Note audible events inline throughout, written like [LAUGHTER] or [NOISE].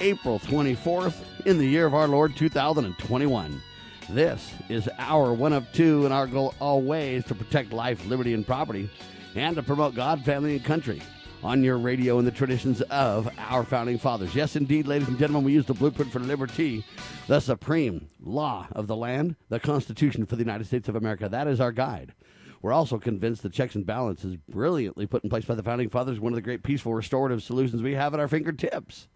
April 24th in the year of our Lord 2021. This is our one of two, and our goal always to protect life, liberty, and property, and to promote God, family, and country on your radio in the traditions of our founding fathers. Yes, indeed, ladies and gentlemen, we use the blueprint for liberty, the supreme law of the land, the Constitution for the United States of America. That is our guide. We're also convinced the checks and balances brilliantly put in place by the founding fathers, one of the great peaceful restorative solutions we have at our fingertips.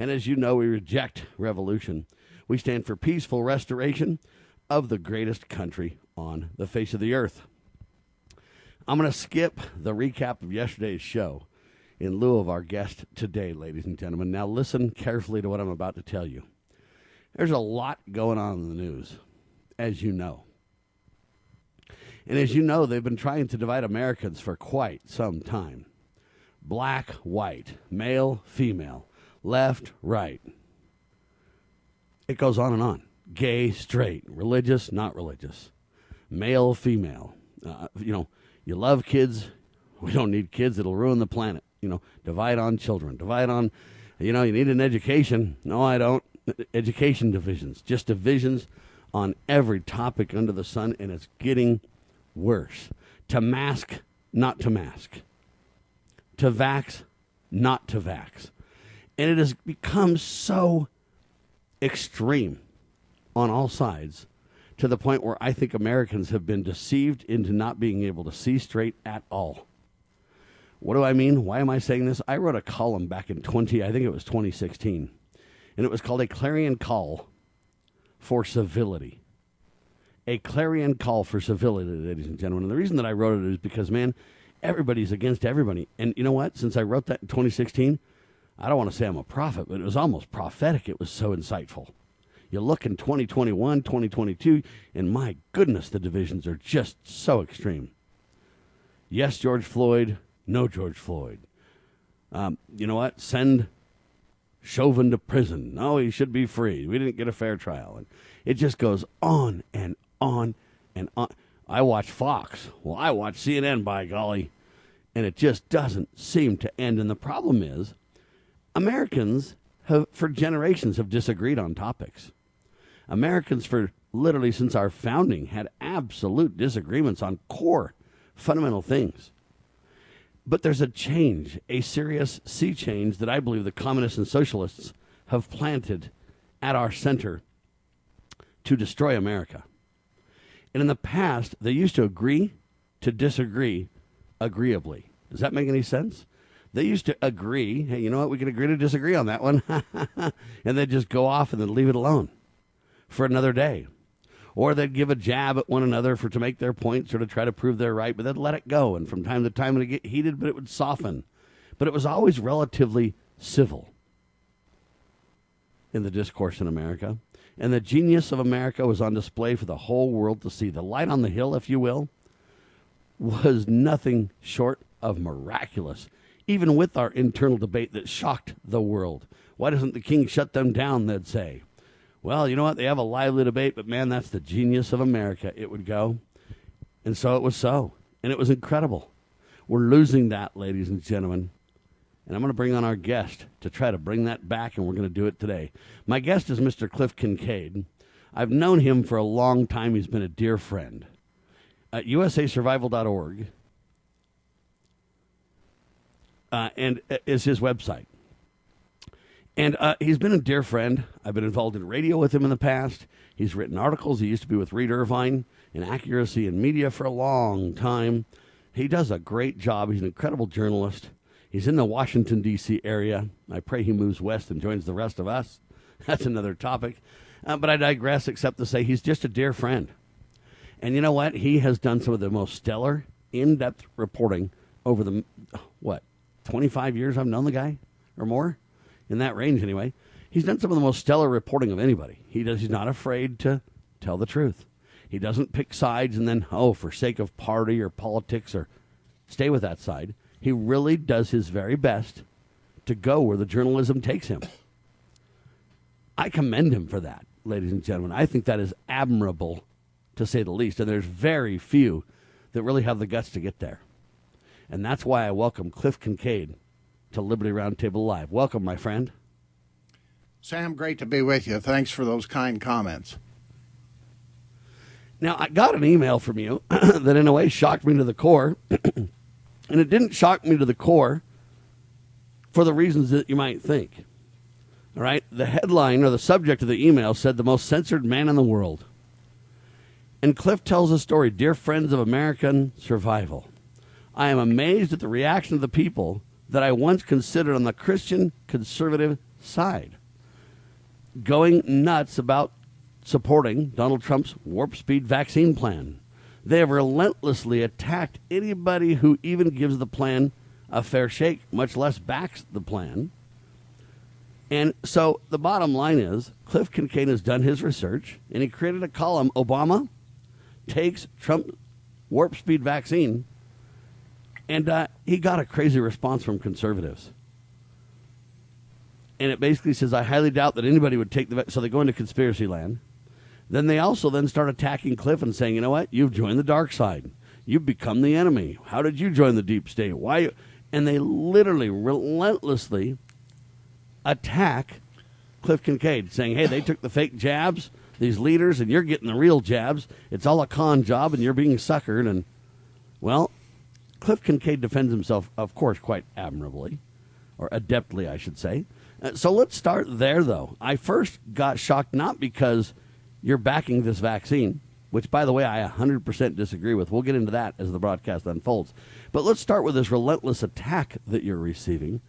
And as you know, we reject revolution. We stand for peaceful restoration of the greatest country on the face of the earth. I'm going to skip the recap of yesterday's show in lieu of our guest today, ladies and gentlemen. Now, listen carefully to what I'm about to tell you. There's a lot going on in the news, as you know. And as you know, they've been trying to divide Americans for quite some time black, white, male, female left, right. It goes on and on. Gay, straight, religious, not religious, male, female. Uh, you know, you love kids. [LAUGHS] We don't need kids. It'll ruin the planet. You know, divide on children. Divide on, you know, you need an education. No, I don't. Education divisions. Just divisions on every topic under the sun, and it's getting worse. To mask, not to mask. To vax, not to vax. And it has become so extreme on all sides to the point where I think Americans have been deceived into not being able to see straight at all. What do I mean? Why am I saying this? I wrote a column back in 20, I think it was 2016, and it was called A Clarion Call for Civility. A clarion call for civility, ladies and gentlemen. And the reason that I wrote it is because, man, everybody's against everybody. And you know what? Since I wrote that in 2016, I don't want to say I'm a prophet, but it was almost prophetic. It was so insightful. You look in 2021, 2022, and my goodness, the divisions are just so extreme. Yes, George Floyd. No, George Floyd. Um, you know what? Send Chauvin to prison. No, he should be free. We didn't get a fair trial. And it just goes on and on and on. I watch Fox. Well, I watch CNN, by golly. And it just doesn't seem to end. And the problem is, Americans have, for generations, have disagreed on topics. Americans, for literally since our founding, had absolute disagreements on core, fundamental things. But there's a change, a serious sea change that I believe the communists and socialists have planted at our center to destroy America. And in the past, they used to agree to disagree agreeably. Does that make any sense? They used to agree, hey, you know what, we can agree to disagree on that one. [LAUGHS] and they'd just go off and then leave it alone for another day. Or they'd give a jab at one another for to make their point, sort of try to prove they're right, but they'd let it go. And from time to time it would get heated, but it would soften. But it was always relatively civil in the discourse in America. And the genius of America was on display for the whole world to see. The light on the hill, if you will, was nothing short of miraculous even with our internal debate that shocked the world. Why doesn't the king shut them down? They'd say. Well, you know what? They have a lively debate, but man, that's the genius of America. It would go. And so it was so. And it was incredible. We're losing that, ladies and gentlemen. And I'm going to bring on our guest to try to bring that back, and we're going to do it today. My guest is Mr. Cliff Kincaid. I've known him for a long time. He's been a dear friend. At usasurvival.org, uh, and uh, is his website. And uh, he's been a dear friend. I've been involved in radio with him in the past. He's written articles. He used to be with Reed Irvine in Accuracy in Media for a long time. He does a great job. He's an incredible journalist. He's in the Washington, D.C. area. I pray he moves west and joins the rest of us. [LAUGHS] That's another topic. Uh, but I digress, except to say he's just a dear friend. And you know what? He has done some of the most stellar, in depth reporting over the, what, 25 years I've known the guy or more, in that range anyway. He's done some of the most stellar reporting of anybody. He does. He's not afraid to tell the truth. He doesn't pick sides and then, oh, for sake of party or politics or stay with that side. He really does his very best to go where the journalism takes him. I commend him for that, ladies and gentlemen. I think that is admirable, to say the least. And there's very few that really have the guts to get there. And that's why I welcome Cliff Kincaid to Liberty Roundtable Live. Welcome, my friend. Sam, great to be with you. Thanks for those kind comments. Now, I got an email from you [CLEARS THROAT] that, in a way, shocked me to the core. [CLEARS THROAT] and it didn't shock me to the core for the reasons that you might think. All right. The headline or the subject of the email said the most censored man in the world. And Cliff tells a story Dear friends of American survival, I am amazed at the reaction of the people that I once considered on the Christian conservative side, going nuts about supporting Donald Trump's warp speed vaccine plan. They have relentlessly attacked anybody who even gives the plan a fair shake, much less backs the plan. And so the bottom line is Cliff Kincaid has done his research and he created a column Obama takes Trump warp speed vaccine. And uh, he got a crazy response from conservatives. And it basically says, I highly doubt that anybody would take the. So they go into conspiracy land. Then they also then start attacking Cliff and saying, you know what? You've joined the dark side. You've become the enemy. How did you join the deep state? Why? And they literally, relentlessly attack Cliff Kincaid, saying, hey, they took the fake jabs, these leaders, and you're getting the real jabs. It's all a con job, and you're being suckered. And, well, Cliff Kincaid defends himself, of course, quite admirably, or adeptly, I should say. Uh, so let's start there, though. I first got shocked not because you're backing this vaccine, which, by the way, I 100% disagree with. We'll get into that as the broadcast unfolds. But let's start with this relentless attack that you're receiving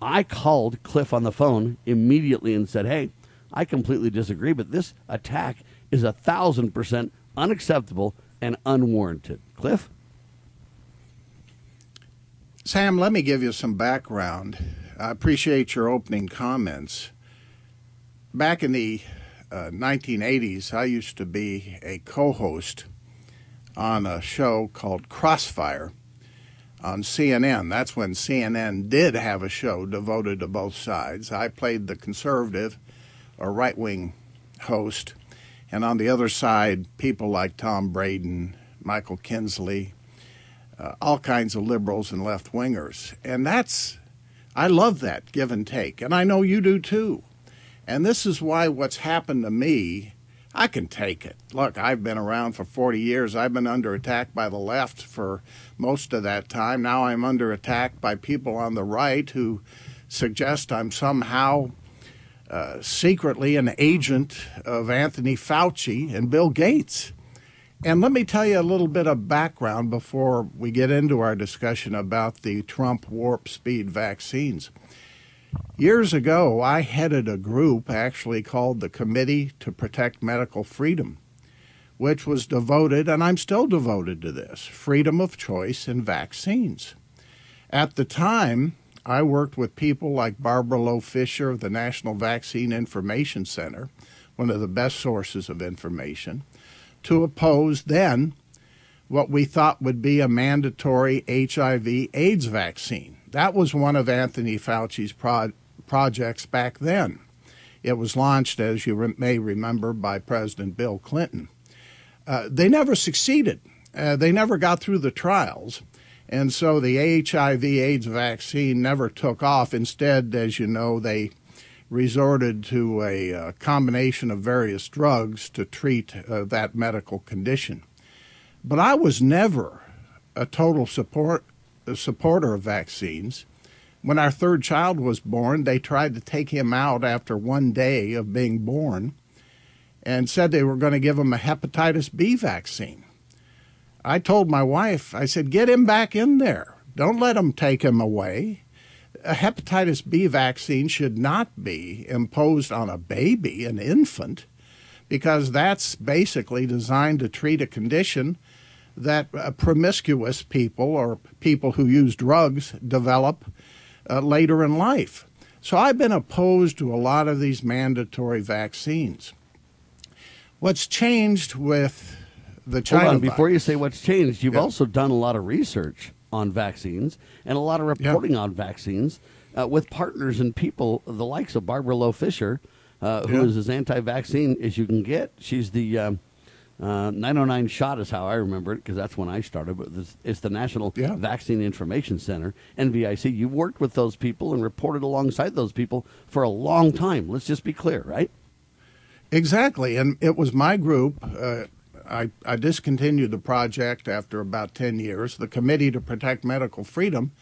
I called Cliff on the phone immediately and said, hey, I completely disagree, but this attack is a thousand percent unacceptable and unwarranted. Cliff? Sam, let me give you some background. I appreciate your opening comments. Back in the uh, 1980s, I used to be a co host on a show called Crossfire on CNN. That's when CNN did have a show devoted to both sides. I played the conservative or right wing host, and on the other side, people like Tom Braden, Michael Kinsley, uh, all kinds of liberals and left wingers. And that's, I love that give and take, and I know you do too. And this is why what's happened to me I can take it. Look, I've been around for 40 years. I've been under attack by the left for most of that time. Now I'm under attack by people on the right who suggest I'm somehow uh, secretly an agent of Anthony Fauci and Bill Gates. And let me tell you a little bit of background before we get into our discussion about the Trump warp speed vaccines. Years ago, I headed a group actually called the Committee to Protect Medical Freedom, which was devoted, and I'm still devoted to this freedom of choice in vaccines. At the time, I worked with people like Barbara Loe Fisher of the National Vaccine Information Center, one of the best sources of information, to oppose then what we thought would be a mandatory HIV AIDS vaccine. That was one of Anthony Fauci's pro- projects back then. It was launched, as you re- may remember, by President Bill Clinton. Uh, they never succeeded. Uh, they never got through the trials. And so the HIV AIDS vaccine never took off. Instead, as you know, they resorted to a uh, combination of various drugs to treat uh, that medical condition. But I was never a total support, a supporter of vaccines. When our third child was born, they tried to take him out after one day of being born and said they were going to give him a hepatitis B vaccine. I told my wife, I said, get him back in there. Don't let them take him away. A hepatitis B vaccine should not be imposed on a baby, an infant, because that's basically designed to treat a condition that uh, promiscuous people or people who use drugs develop uh, later in life. So I've been opposed to a lot of these mandatory vaccines. What's changed with the China Hold on, before virus- you say what's changed, you've Yeah. also done a lot of research on vaccines and a lot of Yeah. reporting on vaccines uh, with partners and people, the likes of Barbara Loe Fisher, uh, who Yeah. is as anti-vaccine as you can get. She's the um, uh, 909 shot is how I remember it because that's when I started. But this, it's the National Yeah. Vaccine Information Center, NVIC. You worked with those people and reported alongside those people for a long time. Let's just be clear, right? Exactly, and it was my group. Uh, I, I discontinued the project after about 10 years, the Committee to Protect Medical Freedom,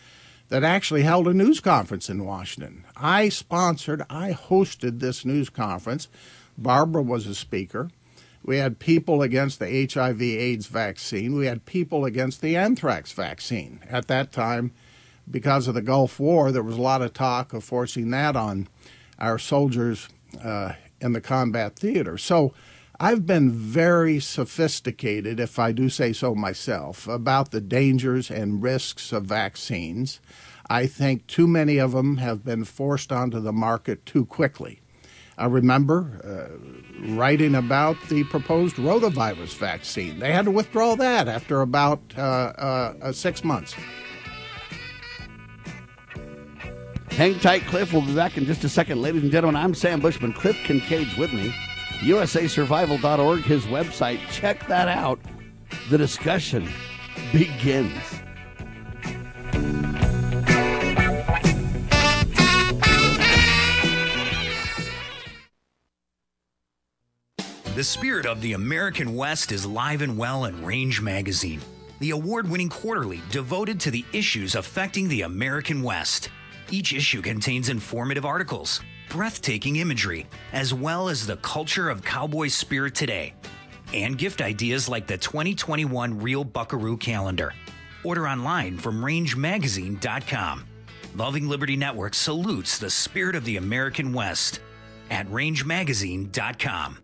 that actually held a news conference in Washington. I sponsored, I hosted this news conference. Barbara was a speaker. We had people against the HIV AIDS vaccine. We had people against the anthrax vaccine. At that time, because of the Gulf War, there was a lot of talk of forcing that on our soldiers uh, in the combat theater. So I've been very sophisticated, if I do say so myself, about the dangers and risks of vaccines. I think too many of them have been forced onto the market too quickly. I remember uh, writing about the proposed rotavirus vaccine. They had to withdraw that after about uh, uh, uh, six months. Hang tight, Cliff. We'll be back in just a second. Ladies and gentlemen, I'm Sam Bushman. Cliff Kincaid's with me. USASurvival.org, his website. Check that out. The discussion begins. The spirit of the American West is live and well in Range Magazine, the award winning quarterly devoted to the issues affecting the American West. Each issue contains informative articles, breathtaking imagery, as well as the culture of cowboy spirit today, and gift ideas like the 2021 Real Buckaroo calendar. Order online from rangemagazine.com. Loving Liberty Network salutes the spirit of the American West at rangemagazine.com.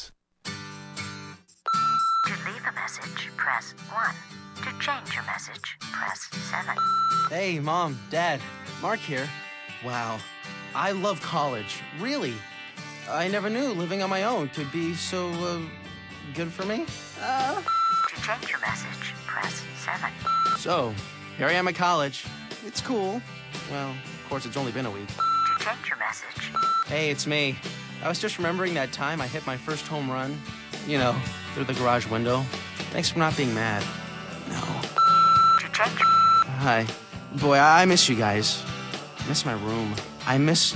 To leave a message, press 1. To change your message, press 7. Hey, Mom, Dad, Mark here. Wow, I love college. Really. I never knew living on my own could be so uh, good for me. Uh... To change your message, press 7. So, here I am at college. It's cool. Well, of course, it's only been a week. To change your message, Hey, it's me. I was just remembering that time I hit my first home run. You know, through the garage window. Thanks for not being mad. No. Hi. Boy, I I miss you guys. I miss my room. I miss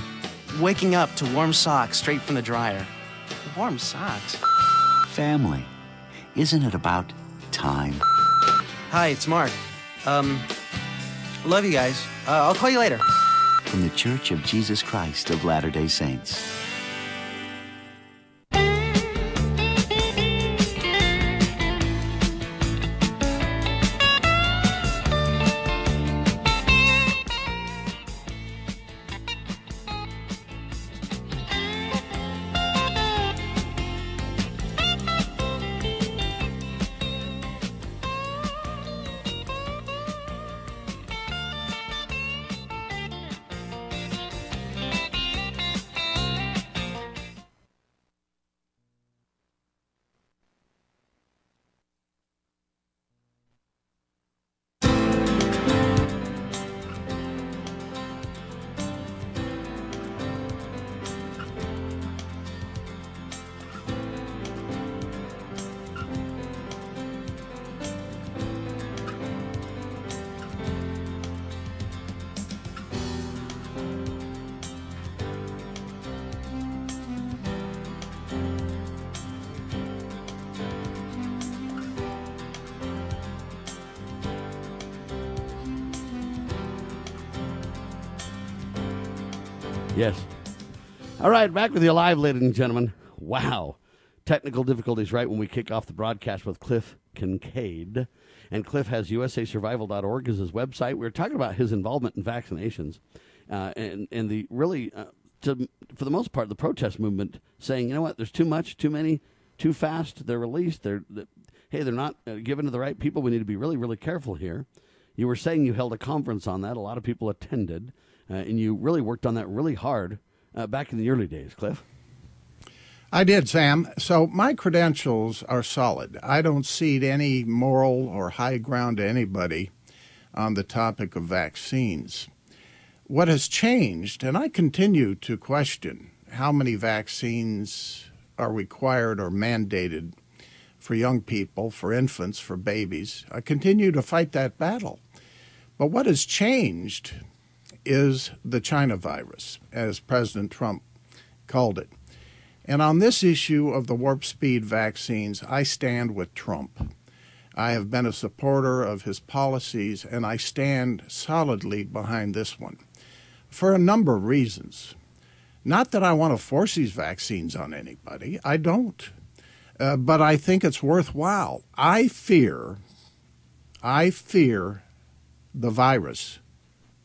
waking up to warm socks straight from the dryer. Warm socks? Family. Isn't it about time? Hi, it's Mark. Um, love you guys. Uh, I'll call you later. From the Church of Jesus Christ of Latter day Saints. Right, back with you live, ladies and gentlemen. Wow. Technical difficulties right when we kick off the broadcast with Cliff Kincaid. And Cliff has usasurvival.org as his website. We are talking about his involvement in vaccinations uh, and, and the really, uh, to, for the most part, the protest movement saying, you know what, there's too much, too many, too fast. They're released. They're, they, hey, they're not uh, given to the right people. We need to be really, really careful here. You were saying you held a conference on that. A lot of people attended, uh, and you really worked on that really hard uh, back in the early days, Cliff. I did, Sam. So my credentials are solid. I don't cede any moral or high ground to anybody on the topic of vaccines. What has changed, and I continue to question how many vaccines are required or mandated for young people, for infants, for babies. I continue to fight that battle. But what has changed is the China virus, as President Trump called it. And on this issue of the warp speed vaccines, I stand with Trump. I have been a supporter of his policies, and I stand solidly behind this one for a number of reasons. Not that I want to force these vaccines on anybody, I don't. Uh, but I think it's worthwhile. I fear, I fear the virus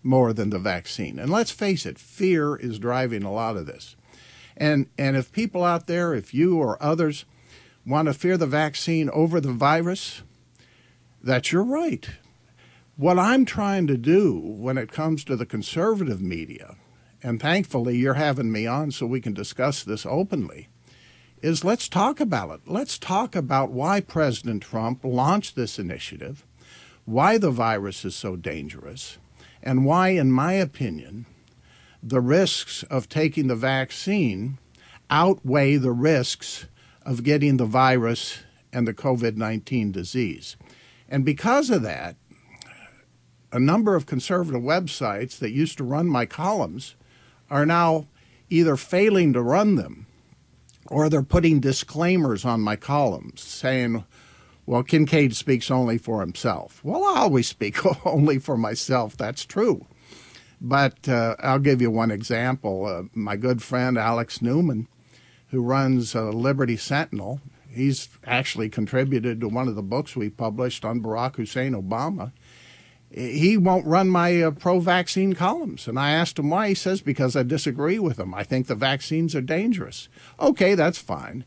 more than the vaccine. And let's face it, fear is driving a lot of this. And and if people out there, if you or others want to fear the vaccine over the virus, that you're right. What I'm trying to do when it comes to the conservative media, and thankfully you're having me on so we can discuss this openly, is let's talk about it. Let's talk about why President Trump launched this initiative, why the virus is so dangerous, and why, in my opinion, the risks of taking the vaccine outweigh the risks of getting the virus and the COVID 19 disease. And because of that, a number of conservative websites that used to run my columns are now either failing to run them or they're putting disclaimers on my columns saying, well, Kincaid speaks only for himself. Well, I always speak [LAUGHS] only for myself. That's true. But uh, I'll give you one example. Uh, my good friend Alex Newman, who runs uh, Liberty Sentinel, he's actually contributed to one of the books we published on Barack Hussein Obama. He won't run my uh, pro vaccine columns. And I asked him why. He says, because I disagree with him. I think the vaccines are dangerous. Okay, that's fine.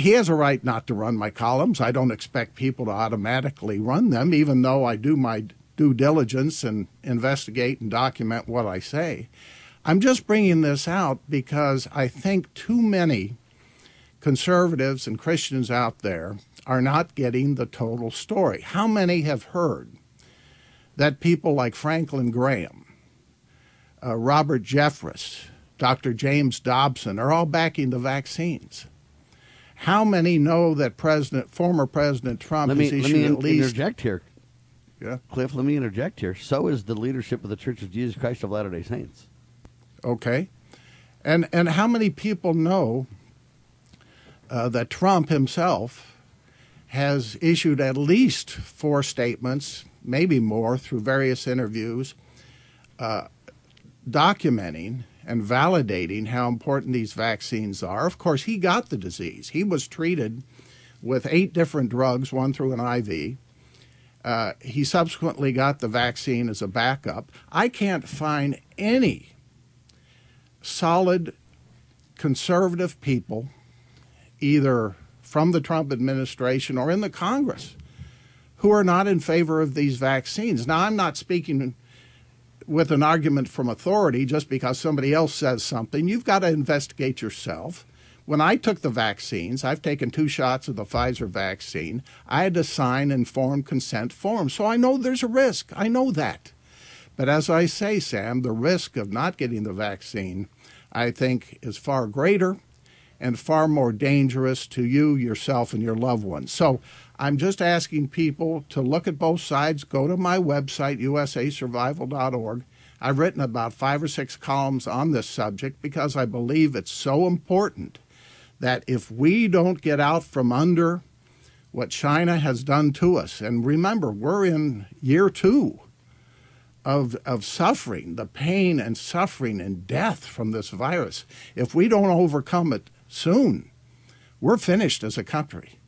He has a right not to run my columns. I don't expect people to automatically run them, even though I do my due diligence and investigate and document what I say. I'm just bringing this out because I think too many conservatives and Christians out there are not getting the total story. How many have heard that people like Franklin Graham, uh, Robert Jeffress, Dr. James Dobson are all backing the vaccines? How many know that President, former President Trump let me, has issued let me at least interject here. Yeah. Cliff, let me interject here. So is the leadership of the Church of Jesus Christ of Latter day Saints. Okay. And, and how many people know uh, that Trump himself has issued at least four statements, maybe more, through various interviews, uh, documenting and validating how important these vaccines are? Of course, he got the disease. He was treated with eight different drugs, one through an IV. Uh, he subsequently got the vaccine as a backup. I can't find any solid conservative people, either from the Trump administration or in the Congress, who are not in favor of these vaccines. Now, I'm not speaking with an argument from authority just because somebody else says something. You've got to investigate yourself. When I took the vaccines, I've taken two shots of the Pfizer vaccine. I had to sign informed consent forms. So I know there's a risk. I know that. But as I say, Sam, the risk of not getting the vaccine, I think, is far greater and far more dangerous to you, yourself, and your loved ones. So I'm just asking people to look at both sides. Go to my website, usasurvival.org. I've written about five or six columns on this subject because I believe it's so important that if we don't get out from under what China has done to us, and remember, we're in year two of, of suffering, the pain and suffering and death from this virus, if we don't overcome it soon, we're finished as a country.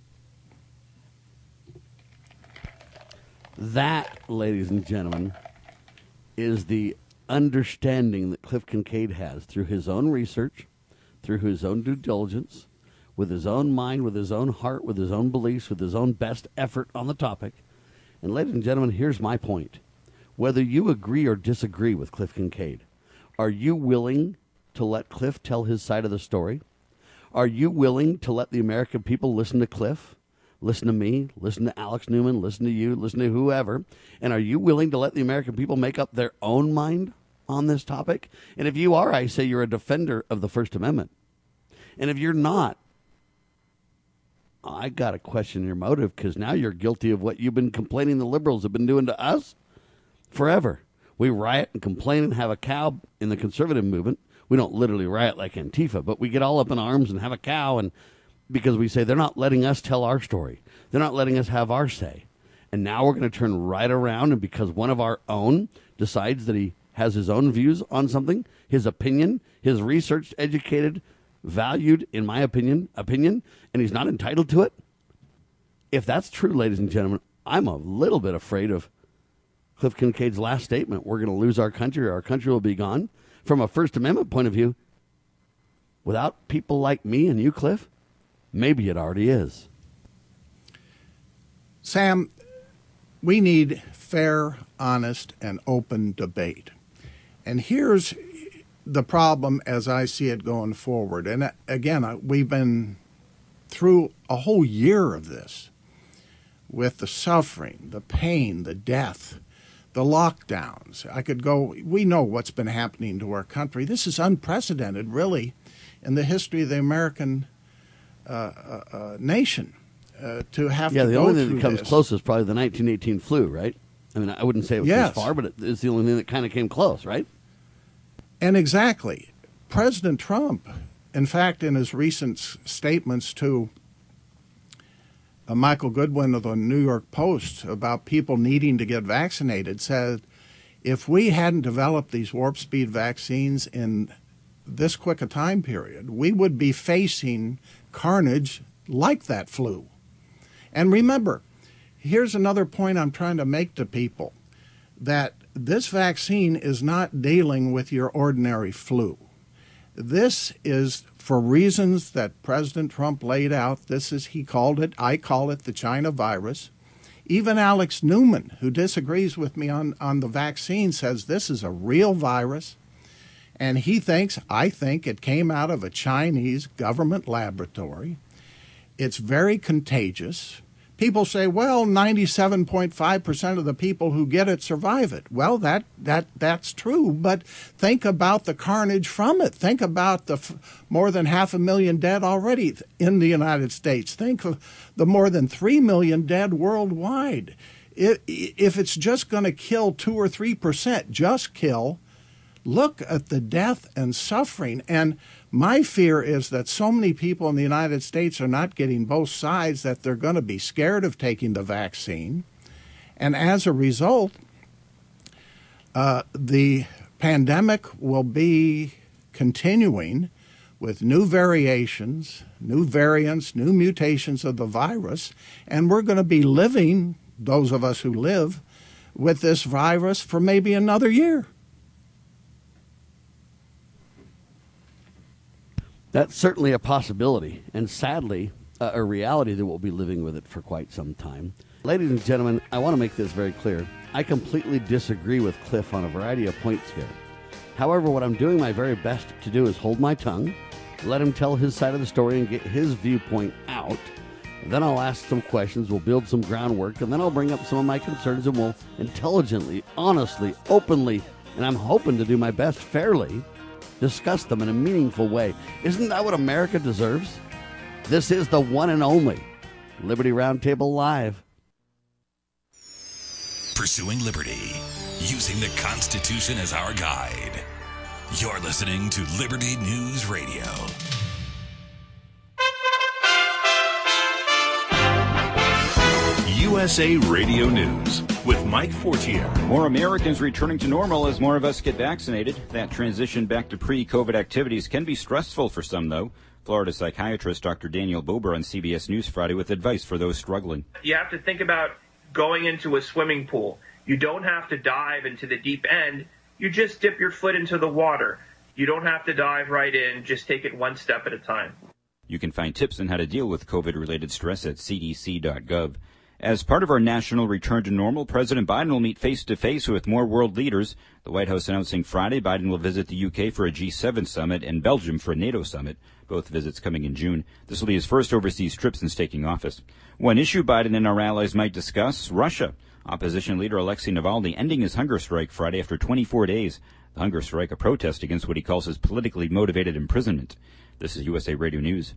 That, ladies and gentlemen, is the understanding that Cliff Kincaid has through his own research, through his own due diligence, with his own mind, with his own heart, with his own beliefs, with his own best effort on the topic. And, ladies and gentlemen, here's my point. Whether you agree or disagree with Cliff Kincaid, are you willing to let Cliff tell his side of the story? Are you willing to let the American people listen to Cliff? Listen to me, listen to Alex Newman, listen to you, listen to whoever. And are you willing to let the American people make up their own mind on this topic? And if you are, I say you're a defender of the First Amendment. And if you're not, I got to question your motive because now you're guilty of what you've been complaining the liberals have been doing to us forever. We riot and complain and have a cow in the conservative movement. We don't literally riot like Antifa, but we get all up in arms and have a cow and because we say they're not letting us tell our story. They're not letting us have our say. And now we're going to turn right around and because one of our own decides that he has his own views on something, his opinion, his research educated, valued in my opinion, opinion, and he's not entitled to it. If that's true, ladies and gentlemen, I'm a little bit afraid of Cliff Kincaid's last statement. We're going to lose our country, our country will be gone. From a First Amendment point of view, without people like me and you, Cliff, maybe it already is. Sam, we need fair, honest, and open debate. And here's the problem as I see it going forward. And uh, again, we've been through a whole year of this with the suffering, the pain, the death, the lockdowns. I could go, we know what's been happening to our country. This is unprecedented, really, in the history of the American uh, uh, uh nation. Uh, to have yeah, to the only thing that comes this. close is probably the 1918 flu, right? I mean, I wouldn't say it was yes. far, but it's the only thing that kind of came close, right? And exactly. President Trump, in fact, in his recent statements to uh, Michael Goodwin of the New York Post about people needing to get vaccinated, said if we hadn't developed these warp speed vaccines in this quick a time period, we would be facing carnage like that flu. And remember, here's another point I'm trying to make to people that this vaccine is not dealing with your ordinary flu. This is for reasons that President Trump laid out. This is, he called it, I call it the China virus. Even Alex Newman, who disagrees with me on, on the vaccine, says this is a real virus. And he thinks, I think it came out of a Chinese government laboratory. It's very contagious people say, well, 97.5% of the people who get it survive it. Well, that, that, that's true, but think about the carnage from it. Think about the f- more than half a million dead already in the United States. Think of the more than 3 million dead worldwide. If it's just going to kill 2 or 3%, just kill, look at the death and suffering. And my fear is that so many people in the United States are not getting both sides that they're going to be scared of taking the vaccine. And as a result, uh, the pandemic will be continuing with new variations, new variants, new mutations of the virus, and we're going to be living, those of us who live, with this virus for maybe another year. That's certainly a possibility, and sadly, uh, a reality that we'll be living with it for quite some time. Ladies and gentlemen, I want to make this very clear. I completely disagree with Cliff on a variety of points here. However, what I'm doing my very best to do is hold my tongue, let him tell his side of the story and get his viewpoint out. Then I'll ask some questions, we'll build some groundwork, and then I'll bring up some of my concerns and we'll intelligently, honestly, openly, and I'm hoping to do my best fairly discuss them in a meaningful way. Isn't that what America deserves? This is the one and only Liberty Roundtable Live. Pursuing liberty, using the Constitution as our guide. You're listening to Liberty News Radio. USA Radio News with Mike Fortier. More Americans returning to normal as more of us get vaccinated. That transition back to pre COVID activities can be stressful for some, though. Florida psychiatrist Dr. Daniel Bober on CBS News Friday with advice for those struggling. You have to think about going into a swimming pool. You don't have to dive into the deep end. You just dip your foot into the water. You don't have to dive right in. Just take it one step at a time. You can find tips on how to deal with COVID related stress at cdc.gov. As part of our national return to normal, President Biden will meet face to face with more world leaders. The White House announcing Friday Biden will visit the UK for a G7 summit and Belgium for a NATO summit, both visits coming in June. This will be his first overseas trip since taking office. One issue Biden and our allies might discuss Russia. Opposition leader Alexei Navalny ending his hunger strike Friday after 24 days. The hunger strike, a protest against what he calls his politically motivated imprisonment. This is USA Radio News.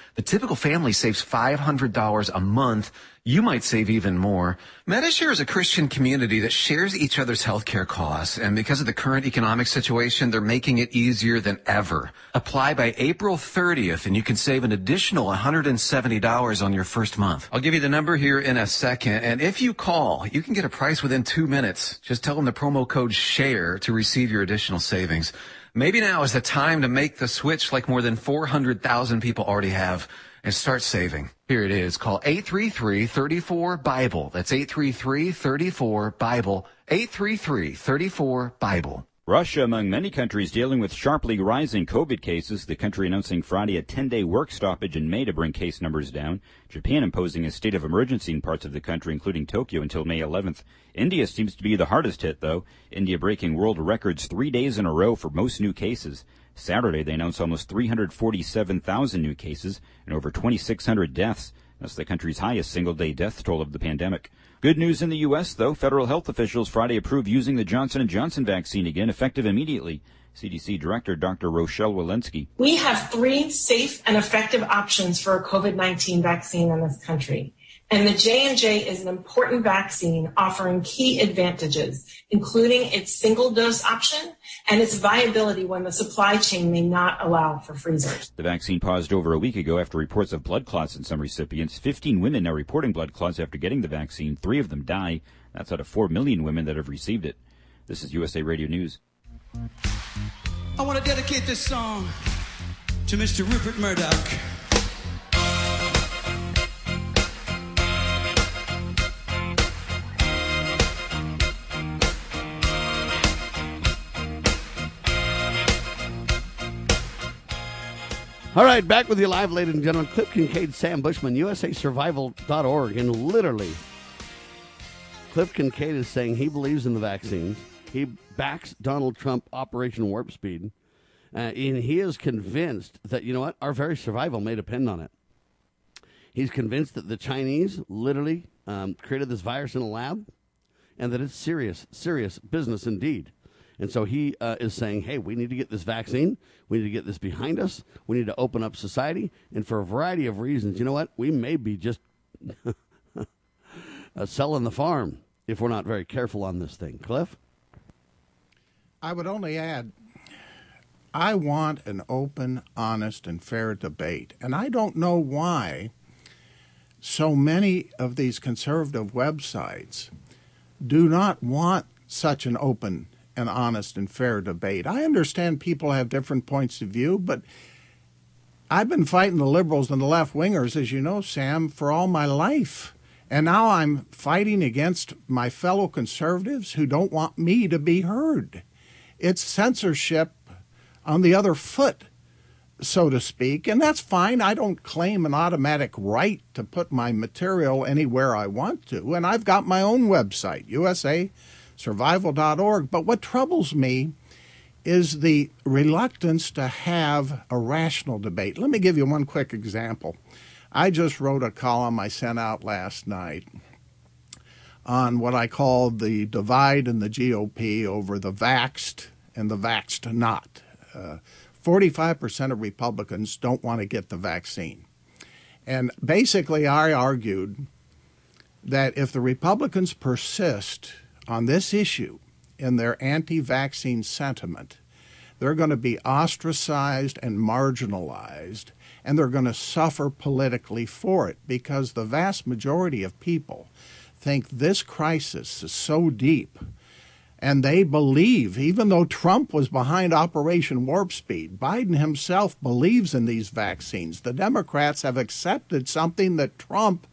The typical family saves $500 a month you might save even more. Medi-Share is a Christian community that shares each other's healthcare costs, and because of the current economic situation, they're making it easier than ever. Apply by April 30th, and you can save an additional $170 on your first month. I'll give you the number here in a second, and if you call, you can get a price within two minutes. Just tell them the promo code SHARE to receive your additional savings. Maybe now is the time to make the switch like more than 400,000 people already have and start saving. Here it is. Call 833-34-BIBLE. That's 833-34-BIBLE. 833-34-BIBLE. Russia, among many countries dealing with sharply rising COVID cases, the country announcing Friday a 10-day work stoppage in May to bring case numbers down. Japan imposing a state of emergency in parts of the country, including Tokyo, until May 11th. India seems to be the hardest hit, though. India breaking world records three days in a row for most new cases. Saturday, they announced almost 347,000 new cases and over 2,600 deaths. That's the country's highest single day death toll of the pandemic. Good news in the U.S., though. Federal health officials Friday approved using the Johnson & Johnson vaccine again, effective immediately. CDC Director Dr. Rochelle Walensky. We have three safe and effective options for a COVID-19 vaccine in this country. And the J&J is an important vaccine offering key advantages, including its single dose option and its viability when the supply chain may not allow for freezers. The vaccine paused over a week ago after reports of blood clots in some recipients. 15 women are reporting blood clots after getting the vaccine. Three of them die. That's out of 4 million women that have received it. This is USA Radio News. I want to dedicate this song to Mr. Rupert Murdoch. All right, back with you live, ladies and gentlemen. Cliff Kincaid, Sam Bushman, USASurvival.org. And literally, Cliff Kincaid is saying he believes in the vaccines. He backs Donald Trump Operation Warp Speed. Uh, and he is convinced that, you know what, our very survival may depend on it. He's convinced that the Chinese literally um, created this virus in a lab and that it's serious, serious business indeed. And so he uh, is saying, hey, we need to get this vaccine. We need to get this behind us. We need to open up society. And for a variety of reasons, you know what? We may be just [LAUGHS] uh, selling the farm if we're not very careful on this thing. Cliff? I would only add I want an open, honest, and fair debate. And I don't know why so many of these conservative websites do not want such an open an honest and fair debate. I understand people have different points of view, but I've been fighting the liberals and the left wingers, as you know, Sam, for all my life. And now I'm fighting against my fellow conservatives who don't want me to be heard. It's censorship on the other foot, so to speak. And that's fine. I don't claim an automatic right to put my material anywhere I want to. And I've got my own website, USA survival.org. But what troubles me is the reluctance to have a rational debate. Let me give you one quick example. I just wrote a column I sent out last night on what I call the divide in the GOP over the vaxed and the vaxed not. Uh, 45% of Republicans don't want to get the vaccine. And basically, I argued that if the Republicans persist on this issue in their anti vaccine sentiment, they're going to be ostracized and marginalized, and they're going to suffer politically for it because the vast majority of people think this crisis is so deep. And they believe, even though Trump was behind Operation Warp Speed, Biden himself believes in these vaccines. The Democrats have accepted something that Trump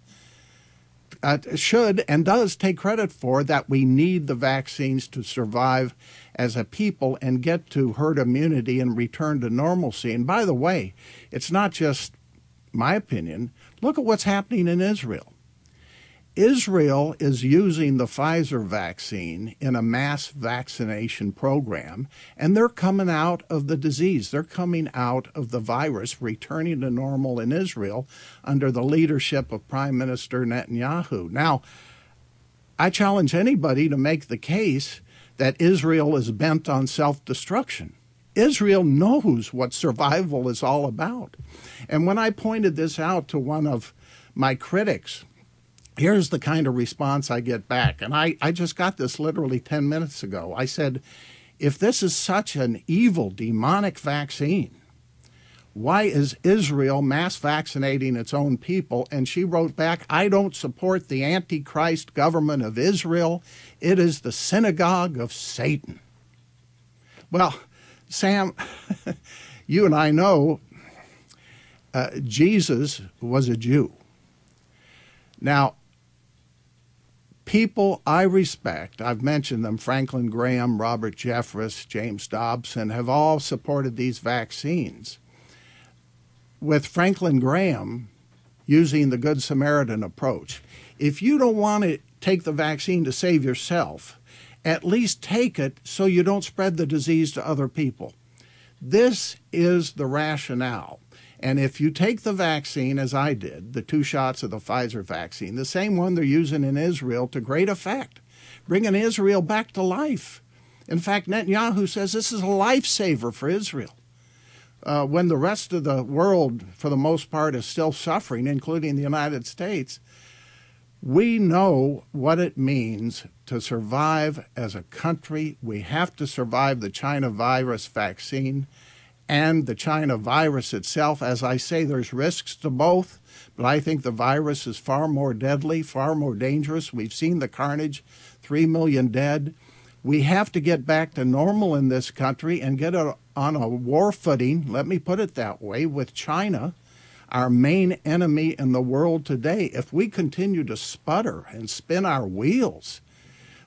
uh, should and does take credit for that we need the vaccines to survive as a people and get to herd immunity and return to normalcy. And by the way, it's not just my opinion. Look at what's happening in Israel. Israel is using the Pfizer vaccine in a mass vaccination program, and they're coming out of the disease. They're coming out of the virus, returning to normal in Israel under the leadership of Prime Minister Netanyahu. Now, I challenge anybody to make the case that Israel is bent on self destruction. Israel knows what survival is all about. And when I pointed this out to one of my critics, here's the kind of response I get back. And I, I just got this literally 10 minutes ago. I said, if this is such an evil, demonic vaccine, why is Israel mass vaccinating its own people? And she wrote back, I don't support the Antichrist government of Israel. It is the synagogue of Satan. Well, Sam, [LAUGHS] you and I know uh, Jesus was a Jew. Now, people I respect, I've mentioned them Franklin Graham, Robert Jeffress, James Dobson, have all supported these vaccines. With Franklin Graham using the Good Samaritan approach, if you don't want to take the vaccine to save yourself, at least take it so you don't spread the disease to other people. This is the rationale. And if you take the vaccine, as I did, the two shots of the Pfizer vaccine, the same one they're using in Israel to great effect, bringing Israel back to life. In fact, Netanyahu says this is a lifesaver for Israel. Uh, when the rest of the world, for the most part, is still suffering, including the United States, we know what it means to survive as a country. We have to survive the China virus vaccine and the China virus itself. As I say, there's risks to both, but I think the virus is far more deadly, far more dangerous. We've seen the carnage 3 million dead. We have to get back to normal in this country and get a, on a war footing, let me put it that way, with China, our main enemy in the world today. If we continue to sputter and spin our wheels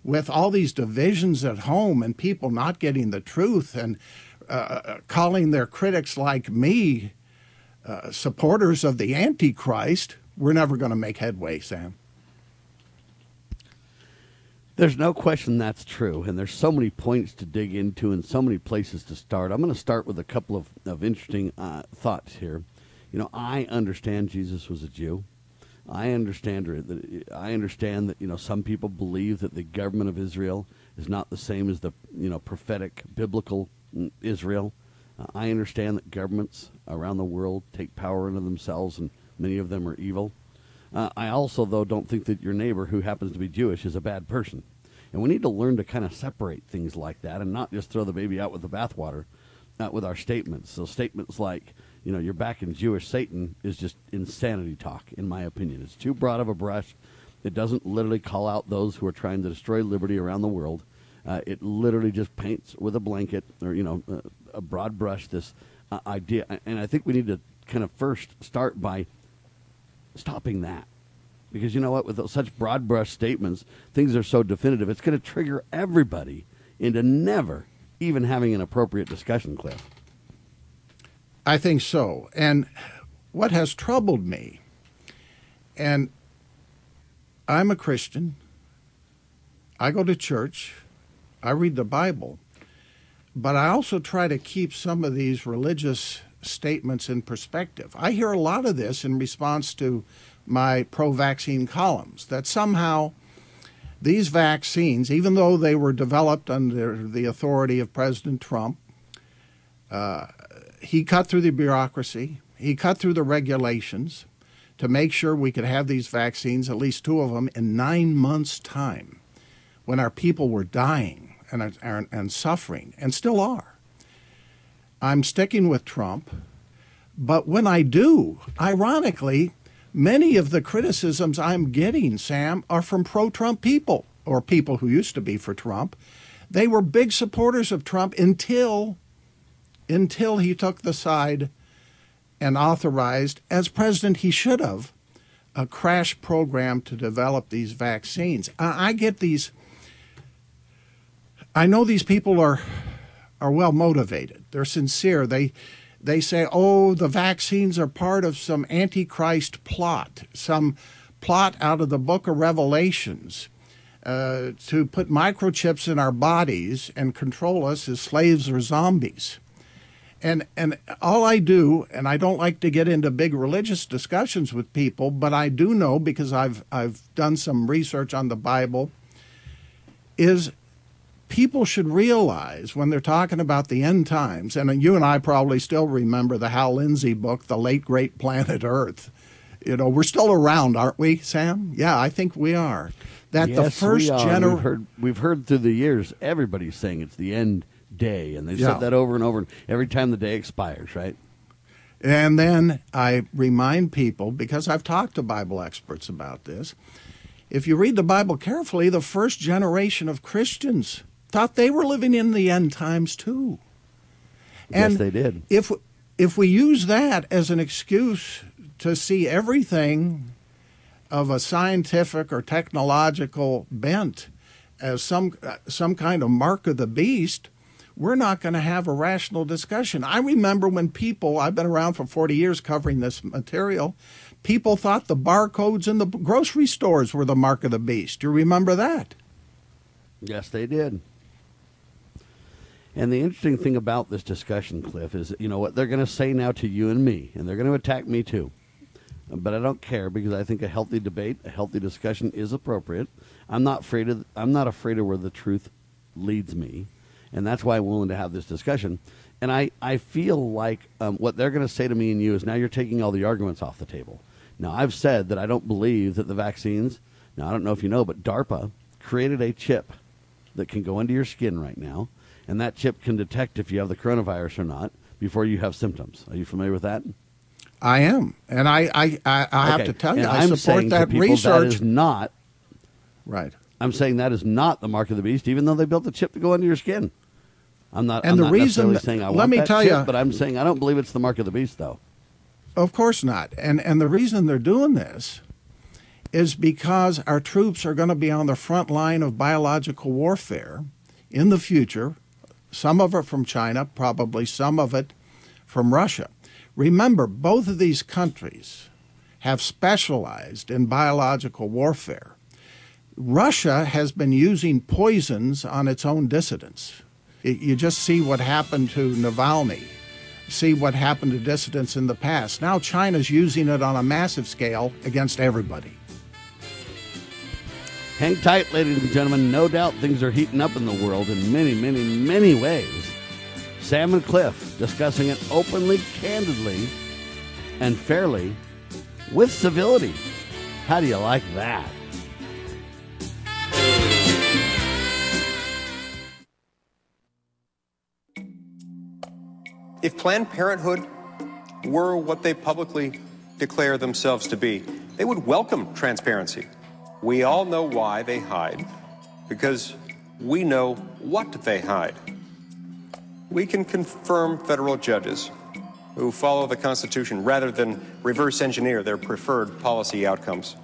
with all these divisions at home and people not getting the truth and uh, calling their critics like me uh, supporters of the Antichrist, we're never going to make headway, Sam. There's no question that's true, and there's so many points to dig into and so many places to start. I'm going to start with a couple of, of interesting uh, thoughts here. You know, I understand Jesus was a Jew. I understand that I understand that you know some people believe that the government of Israel is not the same as the you know prophetic biblical Israel. Uh, I understand that governments around the world take power into themselves, and many of them are evil. Uh, I also, though, don't think that your neighbor who happens to be Jewish is a bad person. And we need to learn to kind of separate things like that and not just throw the baby out with the bathwater uh, with our statements. So, statements like, you know, you're backing Jewish Satan is just insanity talk, in my opinion. It's too broad of a brush. It doesn't literally call out those who are trying to destroy liberty around the world. Uh, it literally just paints with a blanket or you know uh, a broad brush this uh, idea, and I think we need to kind of first start by stopping that. Because you know what? With such broad brush statements things are so definitive. It's going to trigger everybody into never even having an appropriate discussion cliff. I think so. And what has troubled me and i'm a christian i go to church I read the Bible, but I also try to keep some of these religious statements in perspective. I hear a lot of this in response to my pro vaccine columns that somehow these vaccines, even though they were developed under the authority of President Trump, uh, he cut through the bureaucracy, he cut through the regulations to make sure we could have these vaccines, at least two of them, in nine months' time when our people were dying and, and, and suffering, and still are. I'm sticking with Trump, but when I do, ironically, many of the criticisms I'm getting, Sam, are from pro Trump people or people who used to be for Trump. They were big supporters of Trump until until he took the side and authorized, as president he should have, a crash program to develop these vaccines. I get these I know these people are are well motivated. They're sincere. They they say, "Oh, the vaccines are part of some antichrist plot, some plot out of the book of Revelations." Uh, to put microchips in our bodies and control us as slaves or zombies. And and all I do, and I don't like to get into big religious discussions with people, but I do know because I've I've done some research on the Bible, is people should realize when they're talking about the end times, and you and I probably still remember the Hal Lindsey book, The Late Great Planet Earth. You know, we're still around, aren't we, Sam? Yeah, I think we are. That yes, the first generation. We've heard, we've heard through the years everybody's saying it's the end day, and they yeah. said that over and over every time the day expires, right? And then I remind people, because I've talked to Bible experts about this, if you read the Bible carefully, the first generation of Christians thought they were living in the end times too. And yes, they did. If if we use that as an excuse to see everything of a scientific or technological bent as some uh, some kind of mark of the beast, we're not going to have a rational discussion. I remember when people, I've been around for 40 years covering this material, people thought the barcodes in the grocery stores were the mark of the beast. Do you remember that? Yes, they did. And the interesting thing about this discussion, Cliff, is you know what they're going to say now to you and me, and they're going to attack me too. But I don't care because I think a healthy debate, a healthy discussion is appropriate. I'm not afraid of I'm not afraid of where the truth leads me, and that's why I'm willing to have this discussion. And I, I feel like um, what they're going to say to me and you is now you're taking all the arguments off the table. Now I've said that I don't believe that the vaccines. Now I don't know if you know, but DARPA created a chip that can go into your skin right now and that chip can detect if you have the coronavirus or not before you have symptoms. Are you familiar with that? I am, and I I, I, I have to tell you, and I I'm support that people, research. That is not right. I'm saying that is not the mark of the beast, even though they built the chip to go into your skin. I'm not. And I'm the not reason, saying I let want me that tell chip, you, but I'm saying I don't believe it's the mark of the beast, though. Of course not, and and the reason they're doing this is because our troops are going to be on the front line of biological warfare in the future some of it from China, probably some of it from Russia. Remember, both of these countries have specialized in biological warfare. Russia has been using poisons on its own dissidents. You just see what happened to Navalny, see what happened to dissidents in the past. Now China's using it on a massive scale against everybody. Hang tight, ladies and gentlemen. No doubt things are heating up in the world in many, many, many ways. Sam and Cliff discussing it openly, candidly, and fairly with civility. How do you like that? If Planned Parenthood were what they publicly declare themselves to be, they would welcome transparency. We all know why they hide, because we know what they hide. We can confirm federal judges who follow the Constitution rather than reverse engineer their preferred policy outcomes.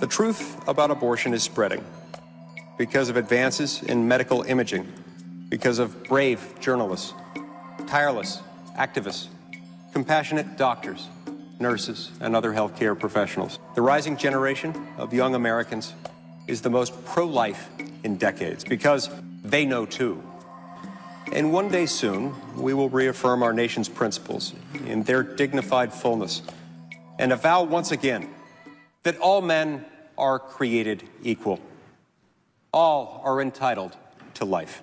The truth about abortion is spreading because of advances in medical imaging, because of brave journalists, tireless activists, compassionate doctors, nurses, and other healthcare professionals. The rising generation of young Americans is the most pro life in decades because they know too. And one day soon, we will reaffirm our nation's principles in their dignified fullness and avow once again that all men are created equal. All are entitled to life.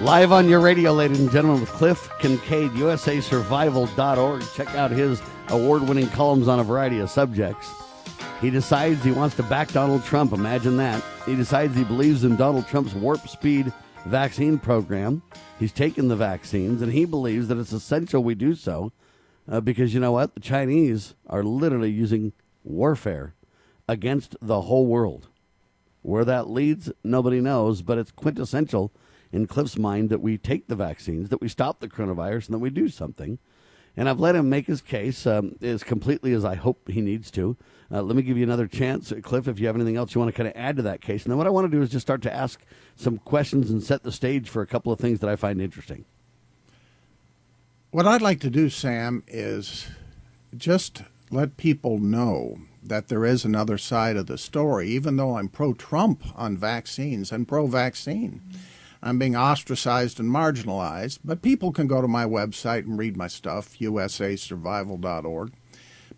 Live on your radio, ladies and gentlemen, with Cliff Kincaid, USASurvival.org. Check out his award winning columns on a variety of subjects. He decides he wants to back Donald Trump. Imagine that. He decides he believes in Donald Trump's warp speed vaccine program. He's taken the vaccines, and he believes that it's essential we do so uh, because you know what? The Chinese are literally using warfare against the whole world. Where that leads, nobody knows, but it's quintessential in Cliff's mind that we take the vaccines, that we stop the coronavirus, and that we do something. And I've let him make his case um, as completely as I hope he needs to. Uh, let me give you another chance, Cliff, if you have anything else you want to kind of add to that case. And then what I want to do is just start to ask some questions and set the stage for a couple of things that I find interesting. What I'd like to do, Sam, is just let people know that there is another side of the story, even though I'm pro Trump on vaccines and pro vaccine. I'm being ostracized and marginalized, but people can go to my website and read my stuff, usasurvival.org.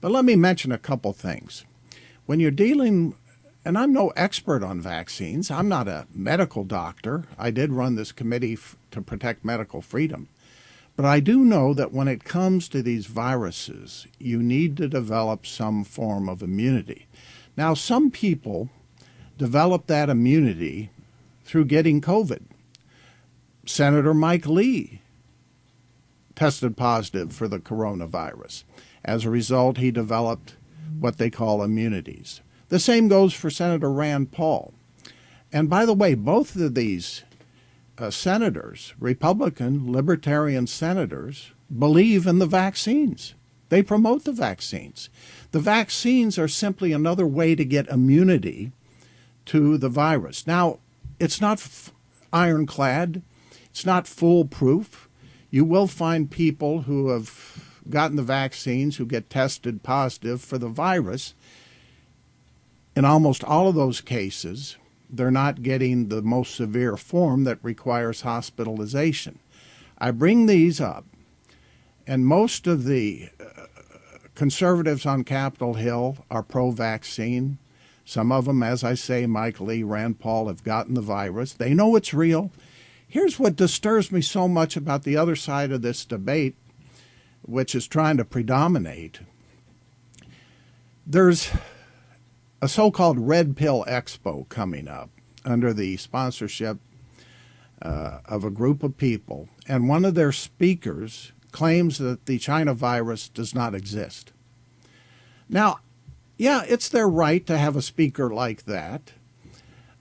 But let me mention a couple things. When you're dealing, and I'm no expert on vaccines, I'm not a medical doctor. I did run this committee f- to protect medical freedom. But I do know that when it comes to these viruses, you need to develop some form of immunity. Now, some people develop that immunity through getting COVID. Senator Mike Lee tested positive for the coronavirus. As a result, he developed what they call immunities. The same goes for Senator Rand Paul. And by the way, both of these uh, senators, Republican, libertarian senators, believe in the vaccines. They promote the vaccines. The vaccines are simply another way to get immunity to the virus. Now, it's not f- ironclad, it's not foolproof. You will find people who have gotten the vaccines who get tested positive for the virus. In almost all of those cases, they're not getting the most severe form that requires hospitalization. I bring these up, and most of the uh, conservatives on Capitol Hill are pro vaccine. Some of them, as I say, Mike Lee, Rand Paul, have gotten the virus. They know it's real. Here's what disturbs me so much about the other side of this debate which is trying to predominate, there's a so called Red Pill Expo coming up under the sponsorship uh, of a group of people, and one of their speakers claims that the China virus does not exist. Now, yeah, it's their right to have a speaker like that,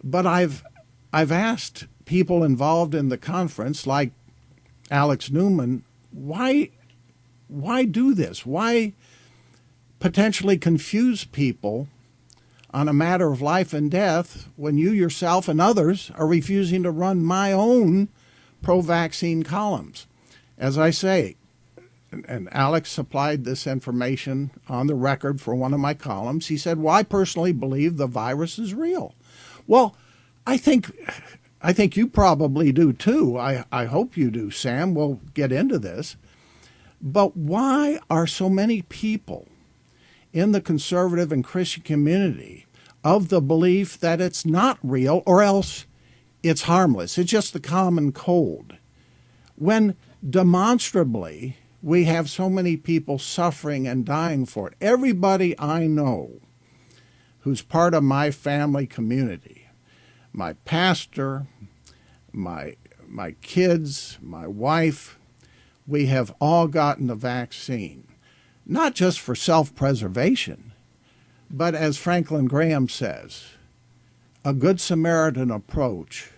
but I've I've asked people involved in the conference, like Alex Newman, why why do this? Why potentially confuse people on a matter of life and death when you yourself and others are refusing to run my own pro vaccine columns? As I say, and Alex supplied this information on the record for one of my columns. He said, "Well, I personally believe the virus is real." Well, I think I think you probably do too. I, I hope you do, Sam. We'll get into this. But why are so many people in the conservative and Christian community of the belief that it's not real or else it's harmless? It's just the common cold. When demonstrably we have so many people suffering and dying for it. Everybody I know who's part of my family community, my pastor, my my kids, my wife, we have all gotten the vaccine, not just for self-preservation, but as Franklin Graham says, a good Samaritan approach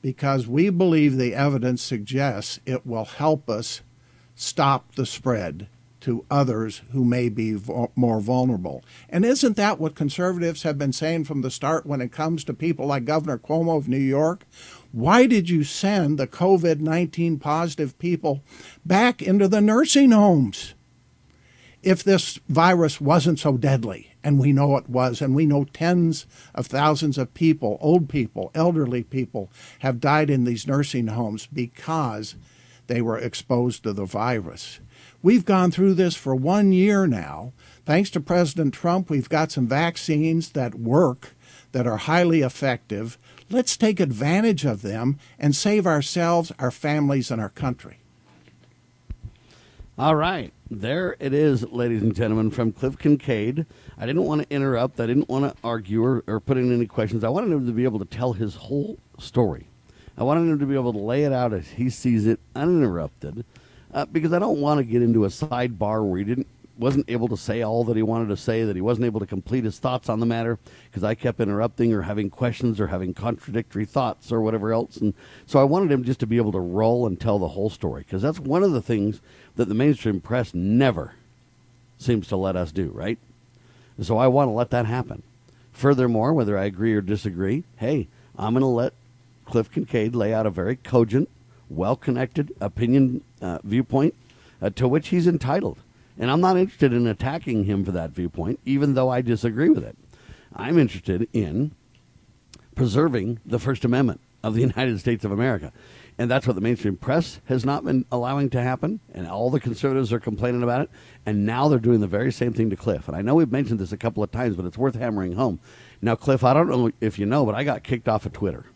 because we believe the evidence suggests it will help us stop the spread to others who may be more vulnerable. And isn't that what conservatives have been saying from the start when it comes to people like Governor Cuomo of New York? Why did you send the COVID 19 positive people back into the nursing homes if this virus wasn't so deadly? And we know it was, and we know tens of thousands of people, old people, elderly people, have died in these nursing homes because they were exposed to the virus. We've gone through this for one year now. Thanks to President Trump, we've got some vaccines that work, that are highly effective. Let's take advantage of them and save ourselves, our families, and our country. All right. There it is, ladies and gentlemen, from Cliff Kincaid. I didn't want to interrupt. I didn't want to argue or, or put in any questions. I wanted him to be able to tell his whole story. I wanted him to be able to lay it out as he sees it, uninterrupted, uh, because I don't want to get into a sidebar where he didn't wasn't able to say all that he wanted to say, that he wasn't able to complete his thoughts on the matter because I kept interrupting or having questions or having contradictory thoughts or whatever else. And so I wanted him just to be able to roll and tell the whole story because that's one of the things that the mainstream press never seems to let us do, right? So I want to let that happen. Furthermore, whether I agree or disagree, hey, I'm going to let Cliff Kincaid lay out a very cogent, well connected opinion uh, viewpoint uh, to which he's entitled. And I'm not interested in attacking him for that viewpoint, even though I disagree with it. I'm interested in preserving the First Amendment of the [LAUGHS] United States of America. And that's what the mainstream press has not been allowing to happen. And all the conservatives are complaining about it. And now they're doing the very same thing to Cliff. And I know we've mentioned this a couple of times, but it's worth hammering home. Now, Cliff, I don't know if you know, but I got kicked off of Twitter.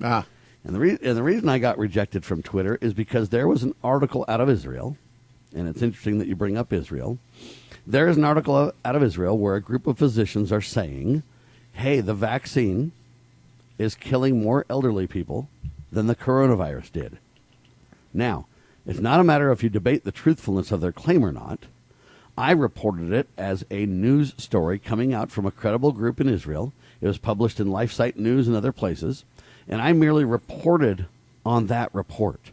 Ah. And the, re- and the reason I got rejected from Twitter is because there was an article out of Israel and it's interesting that you bring up Israel. There is an article out of Israel where a group of physicians are saying, hey, the vaccine is killing more elderly people than the coronavirus did. Now, it's not a matter if you debate the truthfulness of their claim or not. I reported it as a news story coming out from a credible group in Israel. It was published in LifeSite News and other places, and I merely reported on that report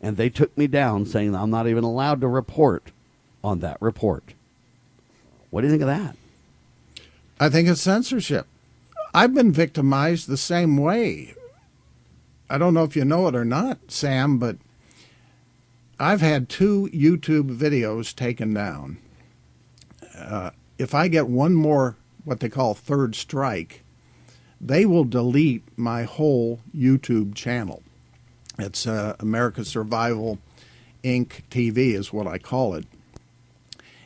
and they took me down saying I'm not even allowed to report on that report. What do you think of that? I think it's censorship. I've been victimized the same way. I don't know if you know it or not, Sam, but I've had two YouTube videos taken down. Uh, if I get one more, what they call third strike, they will delete my whole YouTube channel. It's uh, America Survival Inc. TV, is what I call it.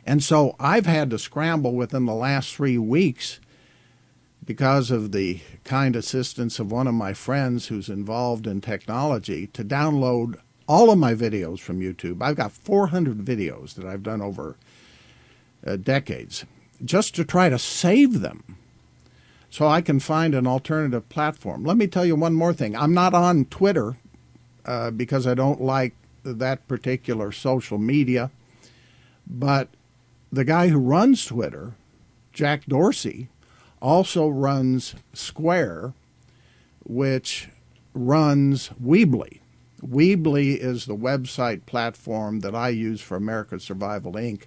And so I've had to scramble within the last three weeks because of the kind assistance of one of my friends who's involved in technology to download all of my videos from YouTube. I've got 400 videos that I've done over uh, decades just to try to save them so I can find an alternative platform. Let me tell you one more thing. I'm not on Twitter uh, because I don't like that particular social media. But the guy who runs Twitter, Jack Dorsey, also runs Square, which runs Weebly. Weebly is the website platform that I use for American Survival Inc.,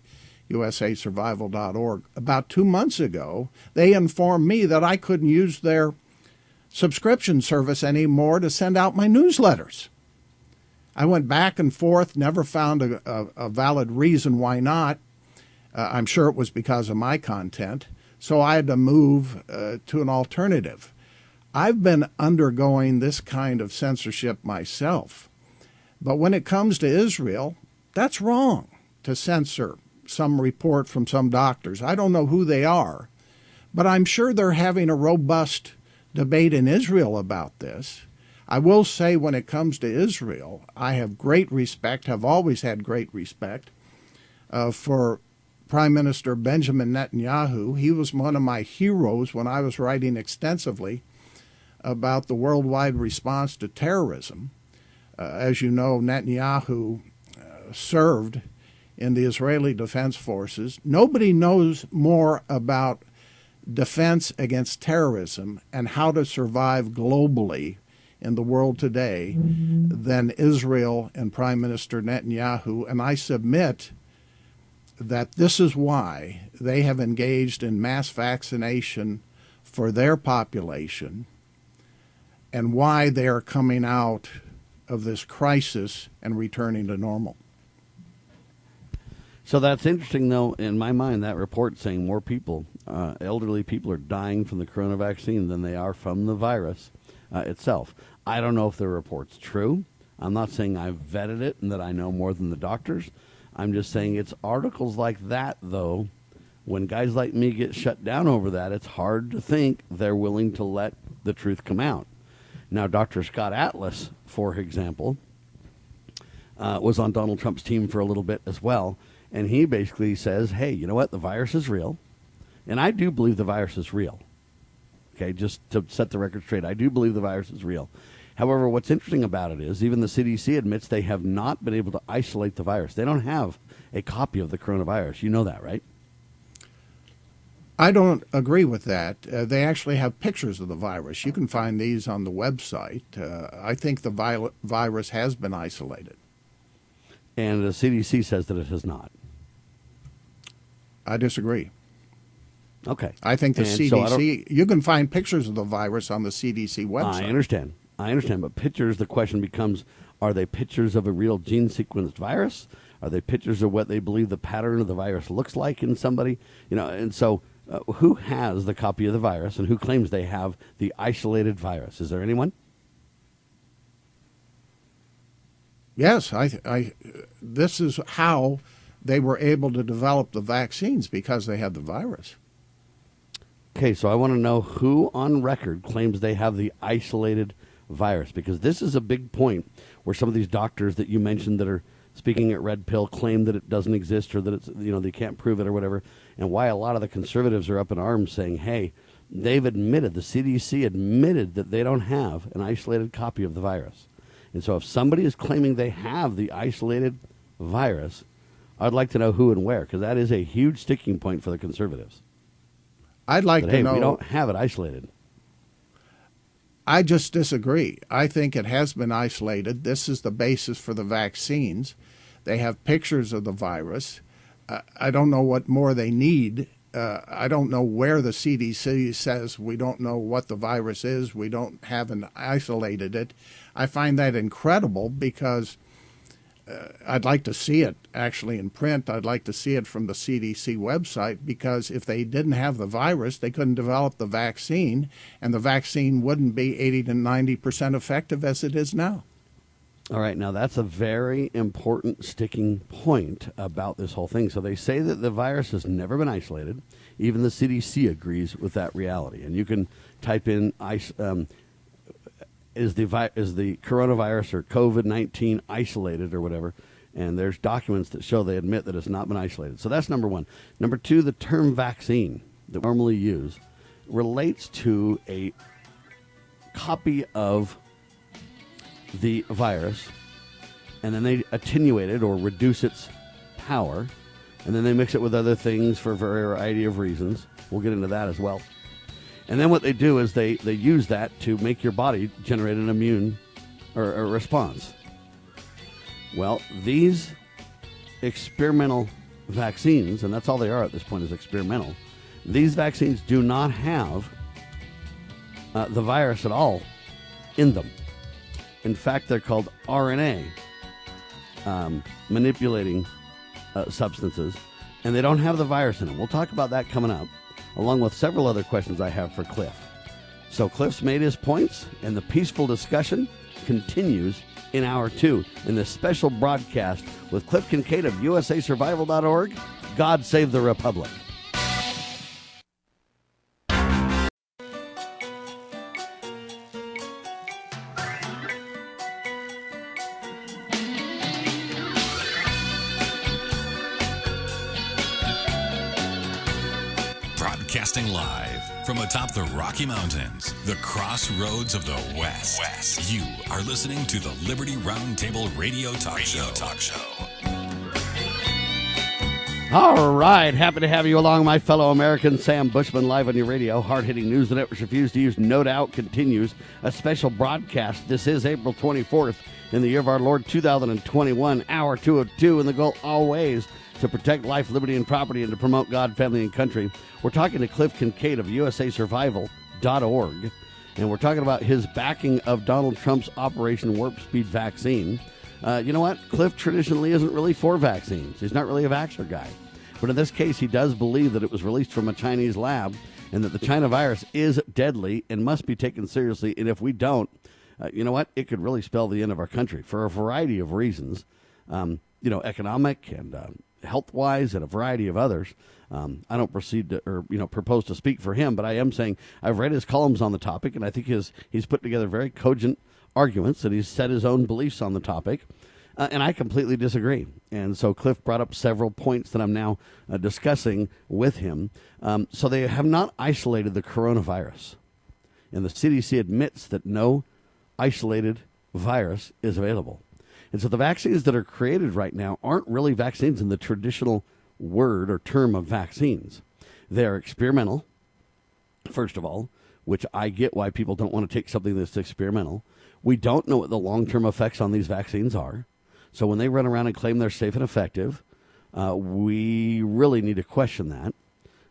usasurvival.org. About two months ago, they informed me that I couldn't use their subscription service anymore to send out my newsletters. I went back and forth, never found a, a, a valid reason why not. Uh, I'm sure it was because of my content. So I had to move uh, to an alternative. I've been undergoing this kind of censorship myself. But when it comes to Israel, that's wrong to censor some report from some doctors. I don't know who they are, but I'm sure they're having a robust debate in Israel about this. I will say when it comes to Israel, I have great respect, have always had great respect uh, for Prime Minister Benjamin Netanyahu. He was one of my heroes when I was writing extensively about the worldwide response to terrorism. Uh, as you know, Netanyahu uh, served in the Israeli Defense Forces. Nobody knows more about defense against terrorism and how to survive globally in the world today mm-hmm. than Israel and Prime Minister Netanyahu. And I submit that this is why they have engaged in mass vaccination for their population and why they are coming out of this crisis and returning to normal. So that's interesting, though, in my mind, that report saying more people, uh, elderly people, are dying from the corona vaccine than they are from the virus uh, itself. I don't know if the report's true. I'm not saying I've vetted it and that I know more than the doctors. I'm just saying it's articles like that, though. When guys like me get shut down over that, it's hard to think they're willing to let the truth come out. Now, Dr. Scott Atlas, for example, uh, was on Donald Trump's team for a little bit as well. And he basically says, hey, you know what? The virus is real. And I do believe the virus is real. Okay, just to set the record straight, I do believe the virus is real. However, what's interesting about it is even the CDC admits they have not been able to isolate the virus. They don't have a copy of the coronavirus. You know that, right? I don't agree with that. Uh, they actually have pictures of the virus. You can find these on the website. Uh, I think the vi- virus has been isolated. And the CDC says that it has not. I disagree. Okay. I think the and CDC, so you can find pictures of the virus on the CDC website. I understand. I understand. But pictures, the question becomes are they pictures of a real gene sequenced virus? Are they pictures of what they believe the pattern of the virus looks like in somebody? You know, and so uh, who has the copy of the virus and who claims they have the isolated virus? Is there anyone? Yes, I, I, this is how they were able to develop the vaccines because they had the virus. Okay, so I want to know who on record claims they have the isolated virus because this is a big point where some of these doctors that you mentioned that are speaking at Red Pill claim that it doesn't exist or that it's you know they can't prove it or whatever, and why a lot of the conservatives are up in arms saying, "Hey, they've admitted the CDC admitted that they don't have an isolated copy of the virus." And so if somebody is claiming they have the isolated virus, I'd like to know who and where because that is a huge sticking point for the conservatives. I'd like but, to hey, know. We don't have it isolated. I just disagree. I think it has been isolated. This is the basis for the vaccines. They have pictures of the virus. Uh, I don't know what more they need. Uh, I don't know where the CDC says we don't know what the virus is. We don't haven't isolated it. I find that incredible because uh, I'd like to see it actually in print. I'd like to see it from the CDC website because if they didn't have the virus, they couldn't develop the vaccine, and the vaccine wouldn't be 80 to 90 percent effective as it is now. All right, now that's a very important sticking point about this whole thing. So they say that the virus has never been isolated. Even the CDC agrees with that reality. And you can type in um, is the vi- is the coronavirus or COVID nineteen isolated or whatever. And there's documents that show they admit that it's not been isolated. So that's number one. Number two, the term vaccine that we normally use relates to a copy of the virus, and then they attenuate it or reduce its power, and then they mix it with other things for a variety of reasons. We'll get into that as well. And then what they do is they, they use that to make your body generate an immune or a response. Well, these experimental vaccines, and that's all they are at this point is experimental, these vaccines do not have uh, the virus at all in them. In fact, they're called RNA um, manipulating uh, substances, and they don't have the virus in them. We'll talk about that coming up along with several other questions I have for Cliff. So Cliff's made his points, and the peaceful discussion continues in hour two in this special broadcast with Cliff Kincaid of USASurvival.org. God save the Republic. Broadcasting live from atop the Rocky Mountains, the crossroads of the West. West. You are listening to the Liberty Roundtable Radio Talk radio Show. Talk Show. All right, happy to have you along, my fellow Americans. Sam Bushman live on your radio. Hard hitting news the networks refuse to use. No doubt continues a special broadcast. This is April 24th in the year of our Lord 2021, hour 202, and the goal always to protect life, liberty, and property and to promote God, family, and country. We're talking to Cliff Kincaid of USASurvival.org, and we're talking about his backing of Donald Trump's Operation Warp Speed vaccine. Uh, you know what? Cliff traditionally isn't really for vaccines. He's not really a vaxxer guy. But in this case, he does believe that it was released from a Chinese lab and that the China virus is deadly and must be taken seriously. And if we don't, uh, you know what? It could really spell the end of our country for a variety of reasons. Um, you know, economic and uh, health wise, and a variety of others. Um, I don't proceed to, or you know, propose to speak for him, but I am saying I've read his columns on the topic, and I think his he's put together very cogent arguments, and he's set his own beliefs on the topic. Uh, and I completely disagree. And so Cliff brought up several points that I'm now uh, discussing with him. Um, so they have not isolated the coronavirus. And the CDC admits that no isolated virus is available. And so the vaccines that are created right now aren't really vaccines in the traditional word or term of vaccines. They're experimental, first of all, which I get why people don't want to take something that's experimental. We don't know what the long term effects on these vaccines are. So when they run around and claim they're safe and effective, uh, we really need to question that.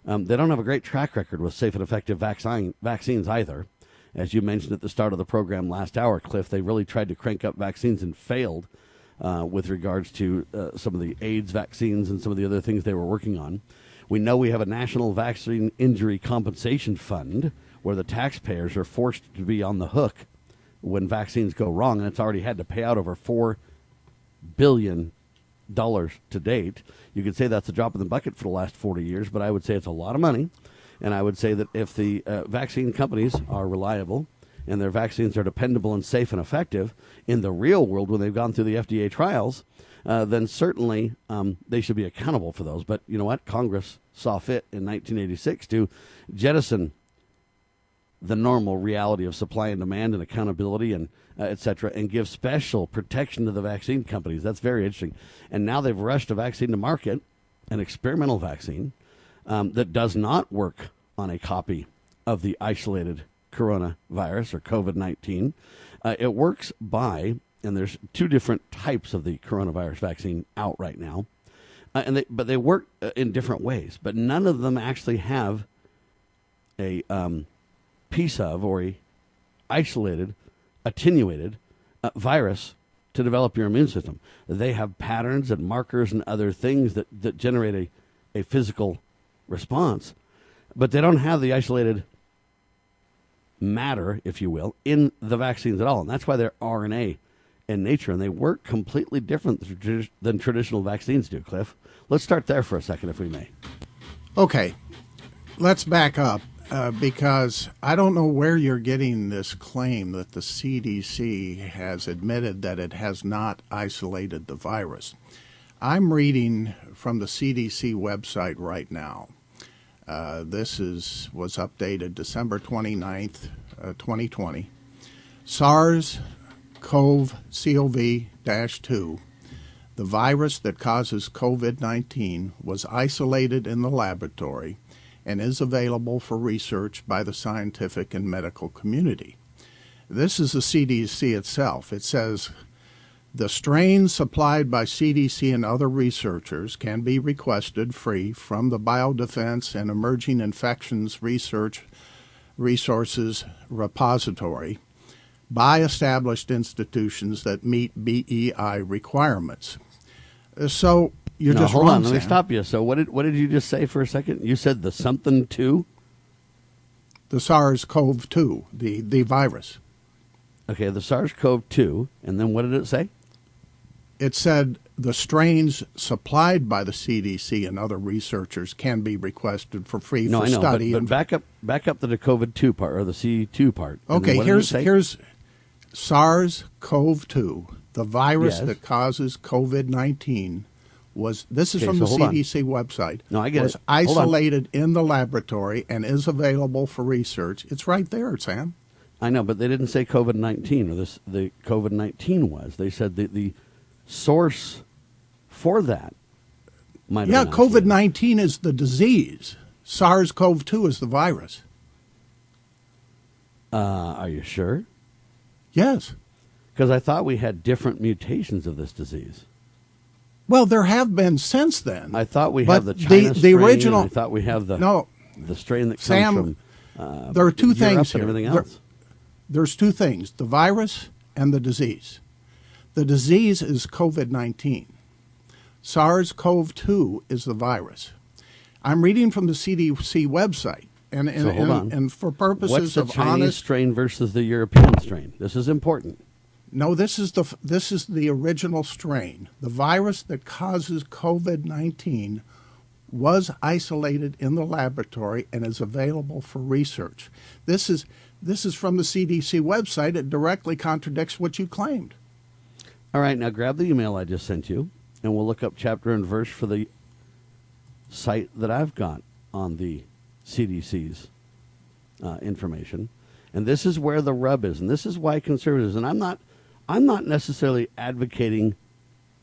Um, they don't have a great track record with safe and effective vaccine, vaccines either as you mentioned at the start of the program last hour, Cliff, they really tried to crank up vaccines and failed uh, with regards to uh, some of the AIDS vaccines and some of the other things they were working on. We know we have a National Vaccine Injury Compensation Fund where the taxpayers are forced to be on the hook when vaccines go wrong, and it's already had to pay out over $4 billion to date. You could say that's a drop in the bucket for the last 40 years, but I would say it's a lot of money. And I would say that if the uh, vaccine companies are reliable and their vaccines are dependable and safe and effective in the real world when they've gone through the FDA trials, uh, then certainly um, they should be accountable for those. But you know what? Congress saw fit in 1986 to jettison the normal reality of supply and demand and accountability and uh, et cetera, and give special protection to the vaccine companies. That's very interesting. And now they've rushed a vaccine to market, an experimental vaccine um, that does not work on a copy of the isolated coronavirus or COVID 19. Uh, it works by, and there's two different types of the coronavirus vaccine out right now, uh, and they, but they work uh, in different ways. But none of them actually have a um, piece of or a isolated, attenuated uh, virus to develop your immune system. They have patterns and markers and other things that, that generate a, a physical response, but they don't have the isolated matter, if you will, in the vaccines at all. And that's why they're RNA in nature, and they work completely different than traditional vaccines do, Cliff. Let's start there for a second, if we may. Okay, let's back up uh, because I don't know where you're getting this claim that the CDC has admitted that it has not isolated the virus. I'm reading from the CDC website right now. Uh, this is was updated December 29th, uh, 2020. SARS CoV CoV 2, the virus that causes COVID 19, was isolated in the laboratory and is available for research by the scientific and medical community. This is the CDC itself. It says the strains supplied by CDC and other researchers can be requested free from the Biodefense and Emerging Infections Research Resources Repository by established institutions that meet BEI requirements. So you're no, just hold wrong, on. Let me stop you. So what did what did you just say for a second? You said the something two. The SARS-CoV-2, the the virus. Okay, the SARS-CoV-2, and then what did it say? It said the strains supplied by the CDC and other researchers can be requested for free No, for I know, study. but, and- but back up, back up to the COVID two part or the C two part. Okay, what did it here's here's SARS-CoV-2, the virus Yes. that causes COVID-19, was this is Okay, from so the hold on. CDC website. No, I get was it. Isolated in the laboratory and is available for research. It's right there, Sam. I know, but they didn't say COVID nineteen or this. The COVID nineteen was. They said the the source for that. Yeah, COVID nineteen is the disease. SARS-CoV-2 is the virus. Uh, are you sure? Yes. Because I thought we had different mutations of this disease. Well, there have been since then. I thought we have the the- China the strain, original- I thought we have the No. the strain that comes Sam, from. Uh, there are two Europe things here. everything There- there's two things: the virus and the disease. The disease is COVID nineteen. SARS-CoV-2 is the virus. I'm reading from the CDC website, and and, so hold and, on. and for purposes What's the of Chinese honest strain versus the European strain? This is important. No, this is the this is the original strain. The virus that causes COVID-19 was isolated in the laboratory and is available for research. This is this is from the CDC website. It directly contradicts what you claimed. All right, now grab the email I just sent you, and we'll look up chapter and verse for the site that I've got on the CDC's uh, information. And this is where the rub is, and this is why conservatives. And I'm not, I'm not necessarily advocating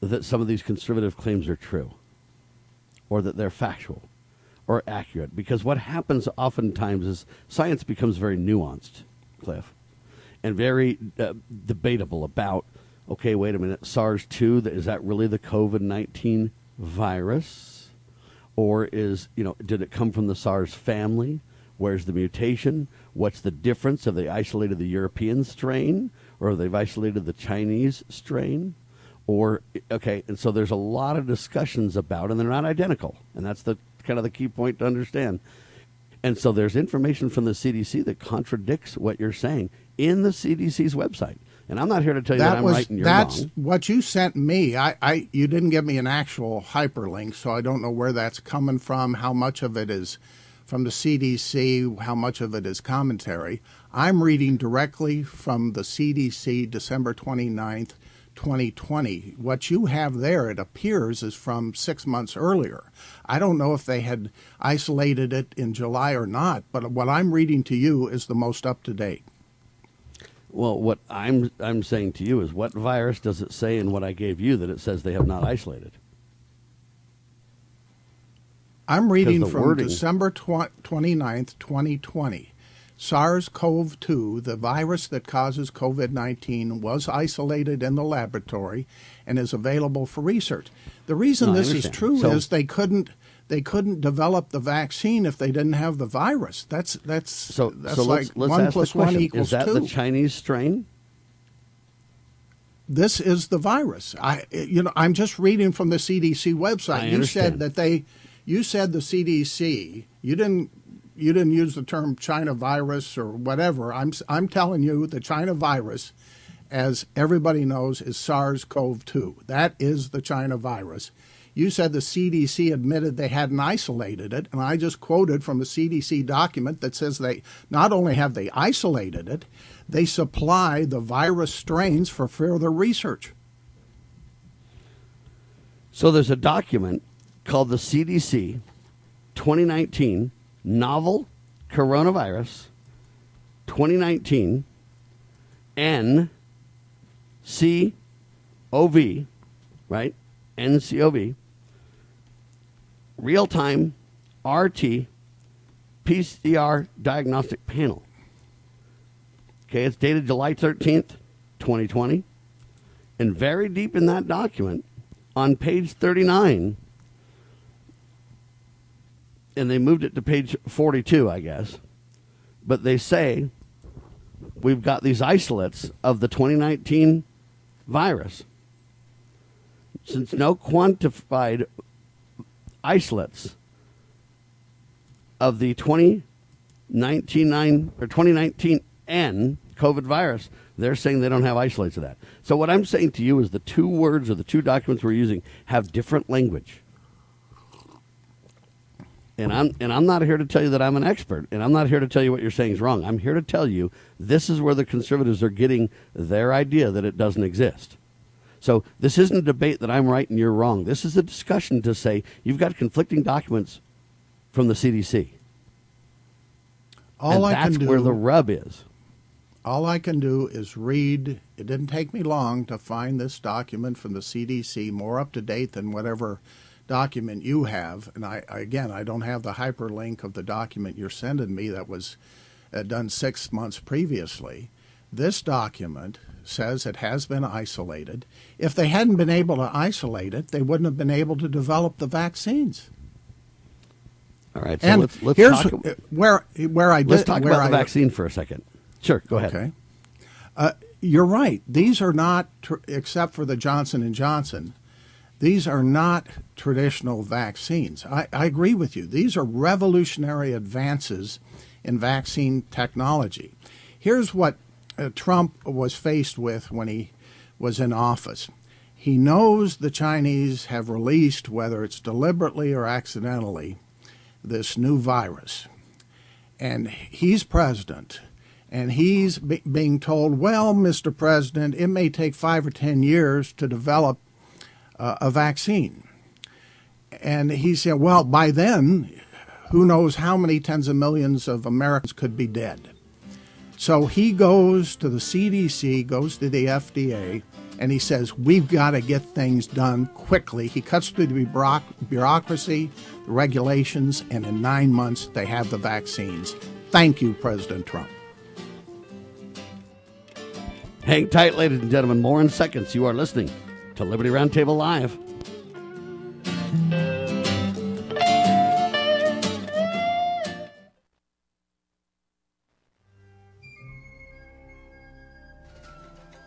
that some of these conservative claims are true, or that they're factual, or accurate. Because what happens oftentimes is science becomes very nuanced, Cliff, and very uh, debatable about. Okay, wait a minute. SARS two is that really the COVID nineteen virus, or is you know did it come from the SARS family? Where's the mutation? What's the difference? Have they isolated the European strain, or have they isolated the Chinese strain? Or okay, and so there's a lot of discussions about, and they're not identical, and that's the kind of the key point to understand. And so there's information from the CDC that contradicts what you're saying in the CDC's website. And I'm not here to tell you that, I'm was right and you're that's wrong. what you sent me. I, I you didn't give me an actual hyperlink, so I don't know where that's coming from. How much of it is from the CDC? How much of it is commentary? I'm reading directly from the CDC, December 29th, 2020. What you have there, it appears, is from six months earlier. I don't know if they had isolated it in July or not, but what I'm reading to you is the most up to date. Well, what I'm I'm saying to you is, what virus does it say in what I gave you that it says they have not isolated? I'm reading from wording- December tw- 29th, 2020. SARS CoV 2, the virus that causes COVID 19, was isolated in the laboratory and is available for research. The reason No, this is true So- is they couldn't. They couldn't develop the vaccine if they didn't have the virus. That's that's So, that's so like let's, let's one the one equals Is that two. the Chinese strain? this is the virus. I, you know, I'm just reading from the CDC website. I you understand. said that they, you said the CDC. You didn't, you didn't use the term China virus or whatever. I'm, I'm telling you the China virus, as everybody knows, is SARS-CoV-2. That is the China virus. You said the CDC admitted they hadn't isolated it, and I just quoted from a CDC document that says they not only have they isolated it, they supply the virus strains for further research. So there's a document called the CDC 2019 Novel Coronavirus 2019 NCOV, right? NCOV, real time RT PCR diagnostic panel. Okay, it's dated July 13th, 2020. And very deep in that document, on page 39, and they moved it to page 42, I guess, but they say we've got these isolates of the 2019 virus. Since no quantified isolates of the 2019 or 2019 N COVID virus, they're saying they don't have isolates of that. So what I'm saying to you is the two words or the two documents we're using have different language. And I'm and I'm not here to tell you that I'm an expert, and I'm not here to tell you what you're saying is wrong. I'm here to tell you this is where the conservatives are getting their idea that it doesn't exist. So this isn't a debate that I'm right and you're wrong. This is a discussion to say you've got conflicting documents from the CDC. All and I that's can do, where the rub is. All I can do is read. It didn't take me long to find this document from the CDC, more up to date than whatever document you have. And I, again, I don't have the hyperlink of the document you're sending me that was uh, done six months previously. This document says it has been isolated. If they hadn't been able to isolate it, they wouldn't have been able to develop the vaccines. All right, so and let's, let's here's talk, where where I did, let's talk where about the vaccine for a second. Sure, go ahead. Okay. Uh, you're right. These are not, except for the Johnson and Johnson. These are not traditional vaccines. I, I agree with you. These are revolutionary advances in vaccine technology. Here's what uh, Trump was faced with when he was in office. He knows the Chinese have released, whether it's deliberately or accidentally, this new virus. And he's president. And he's be- being told, well, Mr. President, it may take five or 10 years to develop uh, a vaccine. And he said, well, by then, who knows how many tens of millions of Americans could be dead. So he goes to the CDC, goes to the FDA, and he says, We've got to get things done quickly. He cuts through the bureaucracy, the regulations, and in nine months, they have the vaccines. Thank you, President Trump. Hang tight, ladies and gentlemen. More in seconds. You are listening to Liberty Roundtable Live.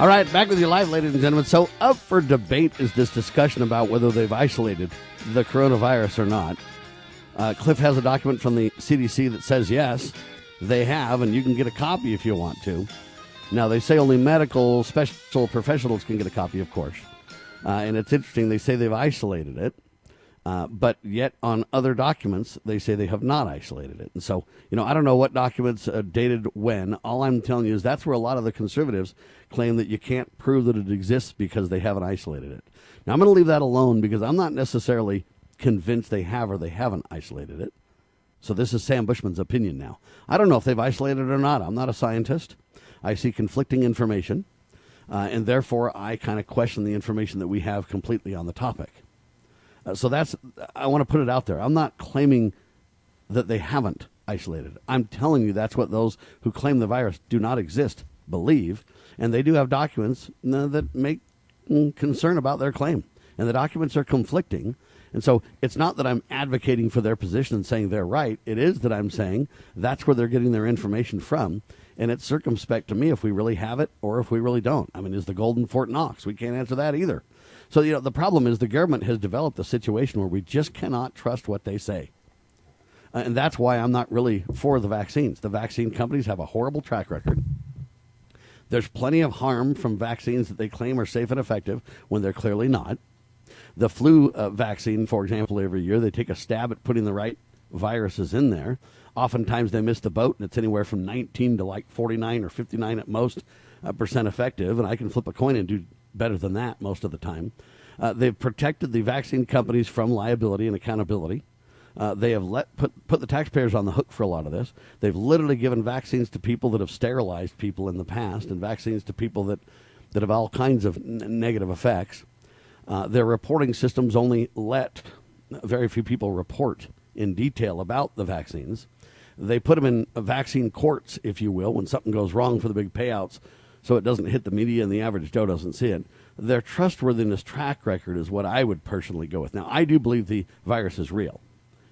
All right, back with you live, ladies and gentlemen. So, up for debate is this discussion about whether they've isolated the coronavirus or not. Uh, Cliff has a document from the CDC that says yes, they have, and you can get a copy if you want to. Now, they say only medical special professionals can get a copy, of course. Uh, and it's interesting, they say they've isolated it. Uh, but yet, on other documents, they say they have not isolated it. And so, you know, I don't know what documents uh, dated when. All I'm telling you is that's where a lot of the conservatives claim that you can't prove that it exists because they haven't isolated it. Now, I'm going to leave that alone because I'm not necessarily convinced they have or they haven't isolated it. So, this is Sam Bushman's opinion now. I don't know if they've isolated it or not. I'm not a scientist. I see conflicting information, uh, and therefore I kind of question the information that we have completely on the topic. Uh, so that's I want to put it out there. I'm not claiming that they haven't isolated. I'm telling you, that's what those who claim the virus do not exist believe, and they do have documents uh, that make mm, concern about their claim, and the documents are conflicting. And so it's not that I'm advocating for their position and saying they're right. It is that I'm saying that's where they're getting their information from. And it's circumspect to me if we really have it or if we really don't. I mean, is the golden Fort Knox? We can't answer that either. So, you know, the problem is the government has developed a situation where we just cannot trust what they say. Uh, and that's why I'm not really for the vaccines. The vaccine companies have a horrible track record. There's plenty of harm from vaccines that they claim are safe and effective when they're clearly not. The flu uh, vaccine, for example, every year they take a stab at putting the right viruses in there. Oftentimes they miss the boat, and it's anywhere from 19 to like 49 or 59 at most uh, percent effective. And I can flip a coin and do better than that most of the time. Uh, they've protected the vaccine companies from liability and accountability. Uh, they have let put put the taxpayers on the hook for a lot of this. They've literally given vaccines to people that have sterilized people in the past, and vaccines to people that that have all kinds of n- negative effects. Uh, their reporting systems only let very few people report in detail about the vaccines. They put them in vaccine courts, if you will, when something goes wrong for the big payouts, so it doesn't hit the media and the average Joe doesn't see it. Their trustworthiness track record is what I would personally go with. Now, I do believe the virus is real.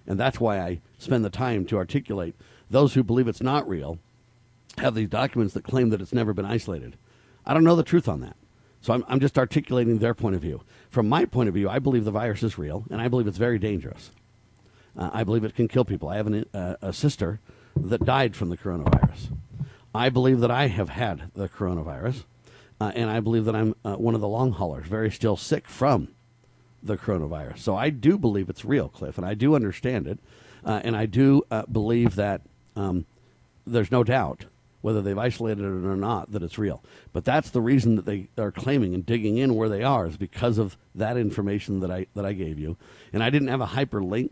And that's why I spend the time to articulate those who believe it's not real have these documents that claim that it's never been isolated. I don't know the truth on that. So I'm, I'm just articulating their point of view. From my point of view, I believe the virus is real, and I believe it's very dangerous. Uh, I believe it can kill people. I have an, uh, a sister that died from the coronavirus. I believe that I have had the coronavirus, uh, and I believe that I'm uh, one of the long haulers, very still sick from the coronavirus. So I do believe it's real, Cliff, and I do understand it, uh, and I do uh, believe that um, there's no doubt whether they've isolated it or not that it's real. But that's the reason that they are claiming and digging in where they are is because of that information that I that I gave you, and I didn't have a hyperlink.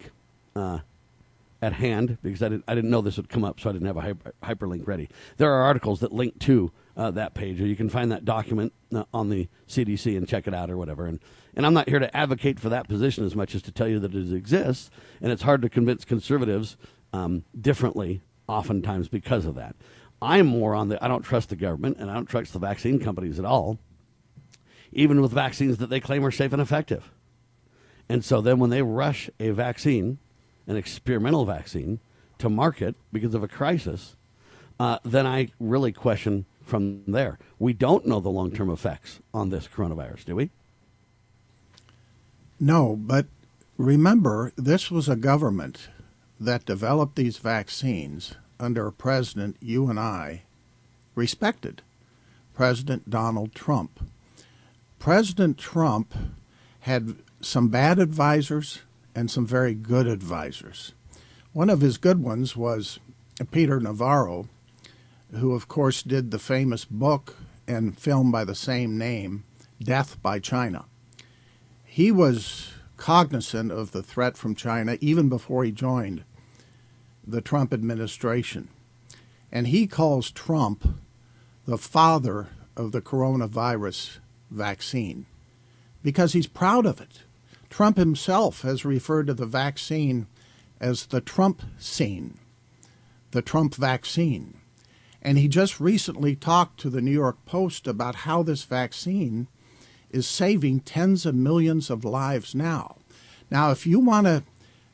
At hand because I didn't, I didn't know this would come up, so I didn't have a hyper, hyperlink ready. There are articles that link to uh, that page, or you can find that document uh, on the CDC and check it out or whatever. And, and I'm not here to advocate for that position as much as to tell you that it exists, and it's hard to convince conservatives um, differently oftentimes because of that. I'm more on the I don't trust the government and I don't trust the vaccine companies at all, even with vaccines that they claim are safe and effective. And so then when they rush a vaccine, an experimental vaccine, to market because of a crisis, uh, then I really question from there. We don't know the long term effects on this coronavirus, do we? No, but remember, this was a government that developed these vaccines under a president you and I respected, President Donald Trump. President Trump had some bad advisors and some very good advisors. One of his good ones was Peter Navarro, who, of course, did the famous book and film by the same name, Death by China. He was cognizant of the threat from China even before he joined the Trump administration. And he calls Trump the father of the coronavirus vaccine because he's proud of it. Trump himself has referred to the vaccine as the Trump scene, the Trump vaccine. And he just recently talked to the New York Post about how this vaccine is saving tens of millions of lives now. Now, if you want to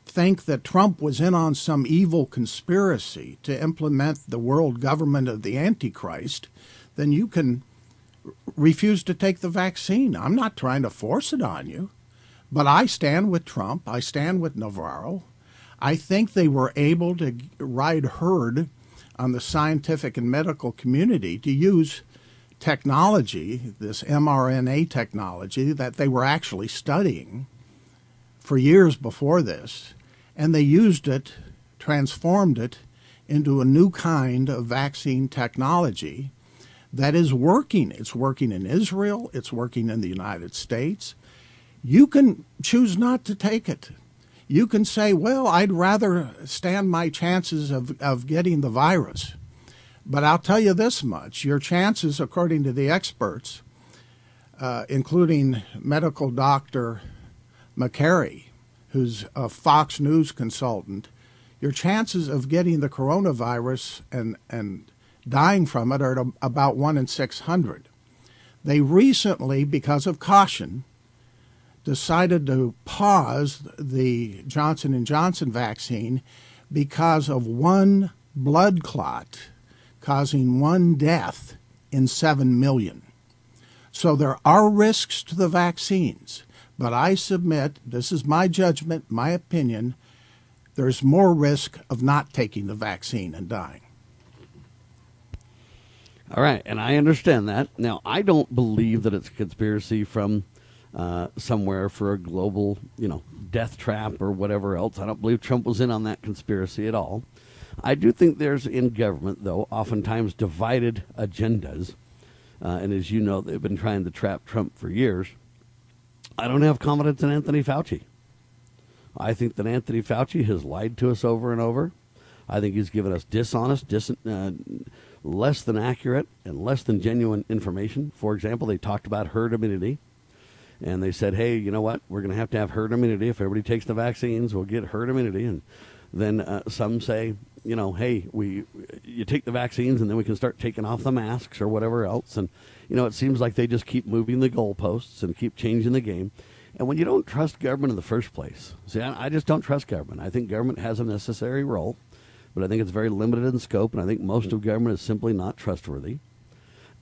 think that Trump was in on some evil conspiracy to implement the world government of the Antichrist, then you can refuse to take the vaccine. I'm not trying to force it on you, but I stand with Trump. I stand with Navarro. I think they were able to ride herd on the scientific and medical community to use technology, this mRNA technology that they were actually studying for years before this, and they used it, transformed it into a new kind of vaccine technology that is working. It's working in Israel, it's working in the United States. You can choose not to take it. You can say, well, I'd rather stand my chances of, of getting the virus. But I'll tell you this much your chances, according to the experts, uh, including medical doctor Makary, who's a Fox News consultant, your chances of getting the coronavirus and, and dying from it are about 1 in 600. They recently, because of caution, decided to pause the Johnson & Johnson vaccine because of one blood clot causing one death in 7 million. So there are risks to the vaccines, but I submit, this is my judgment, my opinion, there's more risk of not taking the vaccine and dying. All right, and I understand that. Now, I don't believe that it's a conspiracy from uh, somewhere for a global, you know, death trap or whatever else. I don't believe Trump was in on that conspiracy at all. I do think there's in government, though, oftentimes divided agendas. Uh, and as you know, they've been trying to trap Trump for years. I don't have confidence in Anthony Fauci. I think that Anthony Fauci has lied to us over and over. I think he's given us dishonest, dis- uh, less than accurate, and less than genuine information. For example, they talked about herd immunity, and they said, "Hey, you know what? We're going to have to have herd immunity. If everybody takes the vaccines, we'll get herd immunity." And then uh, some say, you know, hey, we you take the vaccines and then we can start taking off the masks or whatever else. And you know, it seems like they just keep moving the goalposts and keep changing the game. And when you don't trust government in the first place, see, I, I just don't trust government. I think government has a necessary role, but I think it's very limited in scope, and I think most of government is simply not trustworthy.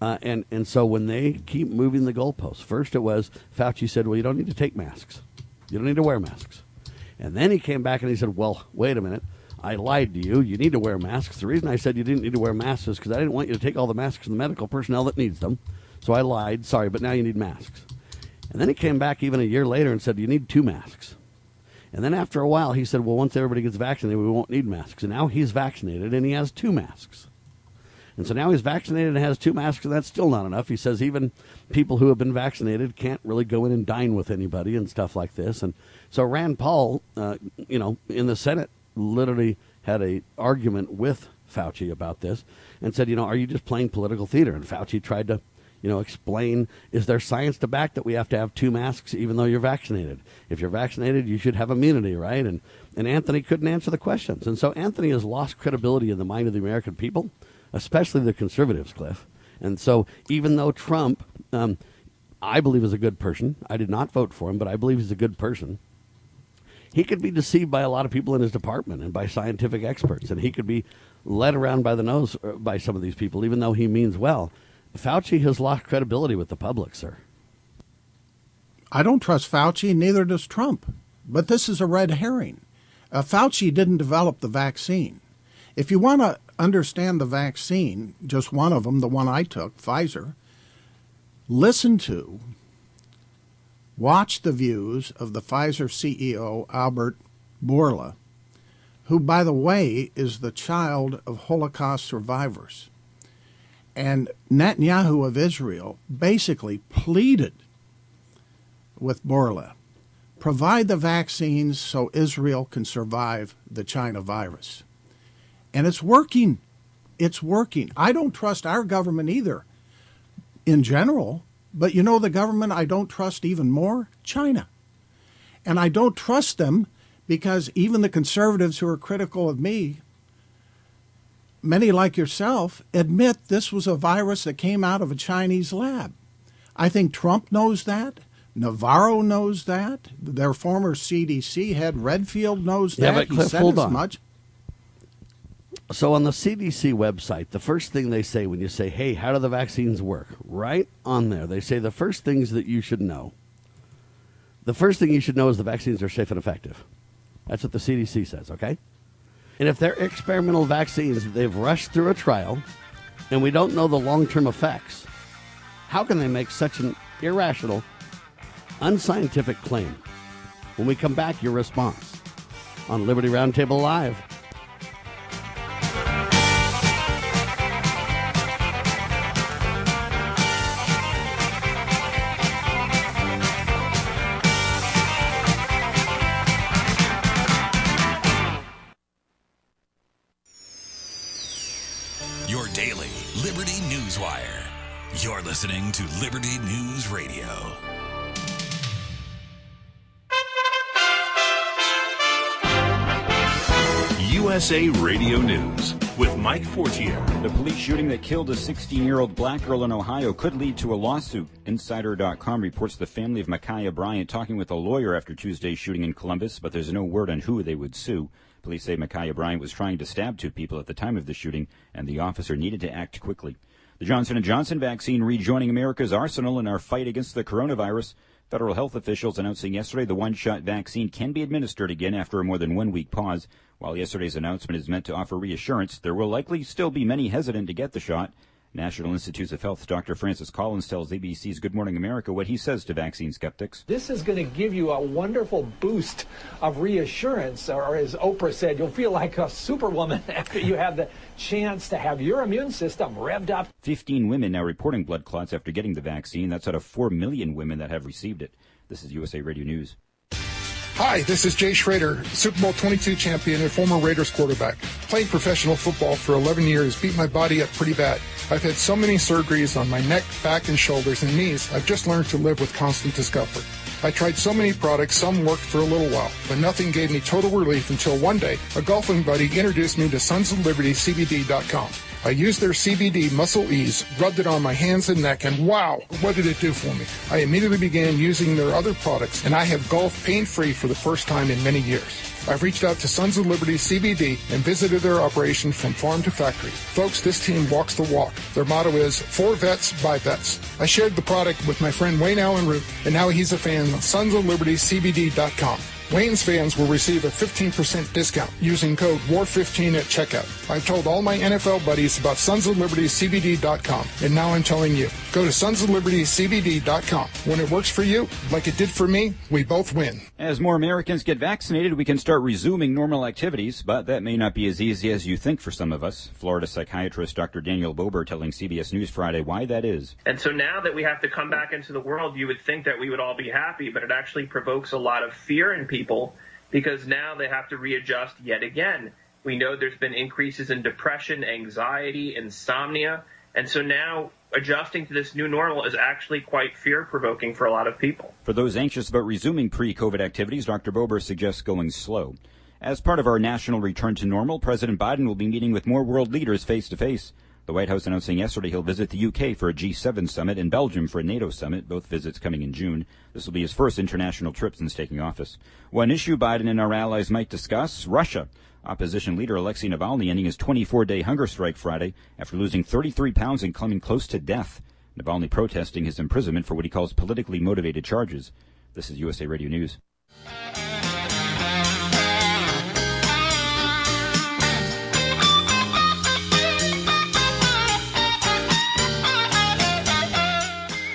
Uh, and and so when they keep moving the goalposts, first it was Fauci said, "Well, you don't need to take masks, you don't need to wear masks," and then he came back and he said, "Well, wait a minute." I lied to you. You need to wear masks. The reason I said you didn't need to wear masks is because I didn't want you to take all the masks from the medical personnel that needs them. So I lied. Sorry, but now you need masks. And then he came back even a year later and said, You need two masks. And then after a while, he said, Well, once everybody gets vaccinated, we won't need masks. And now he's vaccinated and he has two masks. And so now he's vaccinated and has two masks, and that's still not enough. He says even people who have been vaccinated can't really go in and dine with anybody and stuff like this. And so Rand Paul, uh, you know, in the Senate literally had a argument with Fauci about this and said, you know, are you just playing political theater? And Fauci tried to, you know, explain, is there science to back that we have to have two masks even though you're vaccinated? If you're vaccinated, you should have immunity, right? And and Anthony couldn't answer the questions. And so Anthony has lost credibility in the mind of the American people, especially the conservatives, Cliff. And so even though Trump, um, I believe is a good person, I did not vote for him, but I believe he's a good person he could be deceived by a lot of people in his department and by scientific experts, and he could be led around by the nose uh, by some of these people, even though he means well. Fauci has lost credibility with the public, sir. I don't trust Fauci, neither does Trump. But this is a red herring. Uh, Fauci didn't develop the vaccine. If you want to understand the vaccine, just one of them, the one I took, Pfizer, listen to watch the views of the Pfizer CEO, Albert Bourla, who, by the way, is the child of Holocaust survivors. And Netanyahu of Israel basically pleaded with Bourla provide the vaccines so Israel can survive the China virus. And it's working. It's working. I don't trust our government either in general but you know the government I don't trust even more? China. And I don't trust them because even the conservatives who are critical of me, many like yourself, admit this was a virus that came out of a Chinese lab. I think Trump knows that. Navarro knows that. Their former CDC head Redfield knows yeah, that. But Cliff, he said hold as on. much. So on the CDC website, the first thing they say when you say, "Hey, how do the vaccines work?" Right on there, they say the first things that you should know. The first thing you should know is the vaccines are safe and effective. That's what the CDC says, okay? And if they're experimental vaccines that they've rushed through a trial and we don't know the long-term effects, how can they make such an irrational, unscientific claim? When we come back, your response on Liberty Roundtable Live. Listening to Liberty News Radio. USA Radio News with Mike Fortier. The police shooting that killed a 16 year old black girl in Ohio could lead to a lawsuit. Insider.com reports the family of Ma'Khia Bryant talking with a lawyer after Tuesday's shooting in Columbus, but there's no word on who they would sue. Police say Ma'Khia Bryant was trying to stab two people at the time of the shooting, and the officer needed to act quickly. The Johnson & Johnson vaccine rejoining America's arsenal in our fight against the coronavirus. Federal health officials announcing yesterday the one-shot vaccine can be administered again after a more than one-week pause. While yesterday's announcement is meant to offer reassurance, there will likely still be many hesitant to get the shot. National Institutes of Health Dr. Francis Collins tells ABC's Good Morning America what he says to vaccine skeptics. This is going to give you a wonderful boost of reassurance, or as Oprah said, you'll feel like a superwoman [LAUGHS] after you have the chance to have your immune system revved up. 15 women now reporting blood clots after getting the vaccine. That's out of 4 million women that have received it. This is USA Radio News. Hi, this is Jay Schroeder, Super Bowl 22 champion and former Raiders quarterback. Playing professional football for 11 years beat my body up pretty bad. I've had so many surgeries on my neck, back, and shoulders and knees, I've just learned to live with constant discomfort. I tried so many products, some worked for a little while, but nothing gave me total relief until one day a golfing buddy introduced me to Sons of Liberty CBD.com. I used their CBD Muscle Ease, rubbed it on my hands and neck, and wow, what did it do for me? I immediately began using their other products, and I have golf pain free for the first time in many years. I've reached out to Sons of Liberty CBD and visited their operation from farm to factory. Folks, this team walks the walk. Their motto is for vets by vets. I shared the product with my friend Wayne Allyn Root, and now he's a fan of Sons of Liberty CBD.com. Wayne's fans will receive a 15% discount using code WAR15 at checkout. I've told all my NFL buddies about Sons of Liberty CBD.com, and now I'm telling you. Go to Sons of Liberty CBD.com. When it works for you, like it did for me, we both win. As more Americans get vaccinated, we can start resuming normal activities, but that may not be as easy as you think for some of us. Florida psychiatrist Dr. Daniel Bober telling CBS News Friday why that is. And so now that we have to come back into the world, you would think that we would all be happy, but it actually provokes a lot of fear in people because now they have to readjust yet again. We know there's been increases in depression, anxiety, insomnia, and so now adjusting to this new normal is actually quite fear provoking for a lot of people. For those anxious about resuming pre COVID activities, Dr. Bober suggests going slow. As part of our national return to normal, President Biden will be meeting with more world leaders face to face. The White House announcing yesterday he'll visit the UK for a G7 summit and Belgium for a NATO summit, both visits coming in June. This will be his first international trip since taking office. One issue Biden and our allies might discuss Russia. Opposition leader Alexei Navalny ending his 24 day hunger strike Friday after losing 33 pounds and coming close to death. Navalny protesting his imprisonment for what he calls politically motivated charges. This is USA Radio News.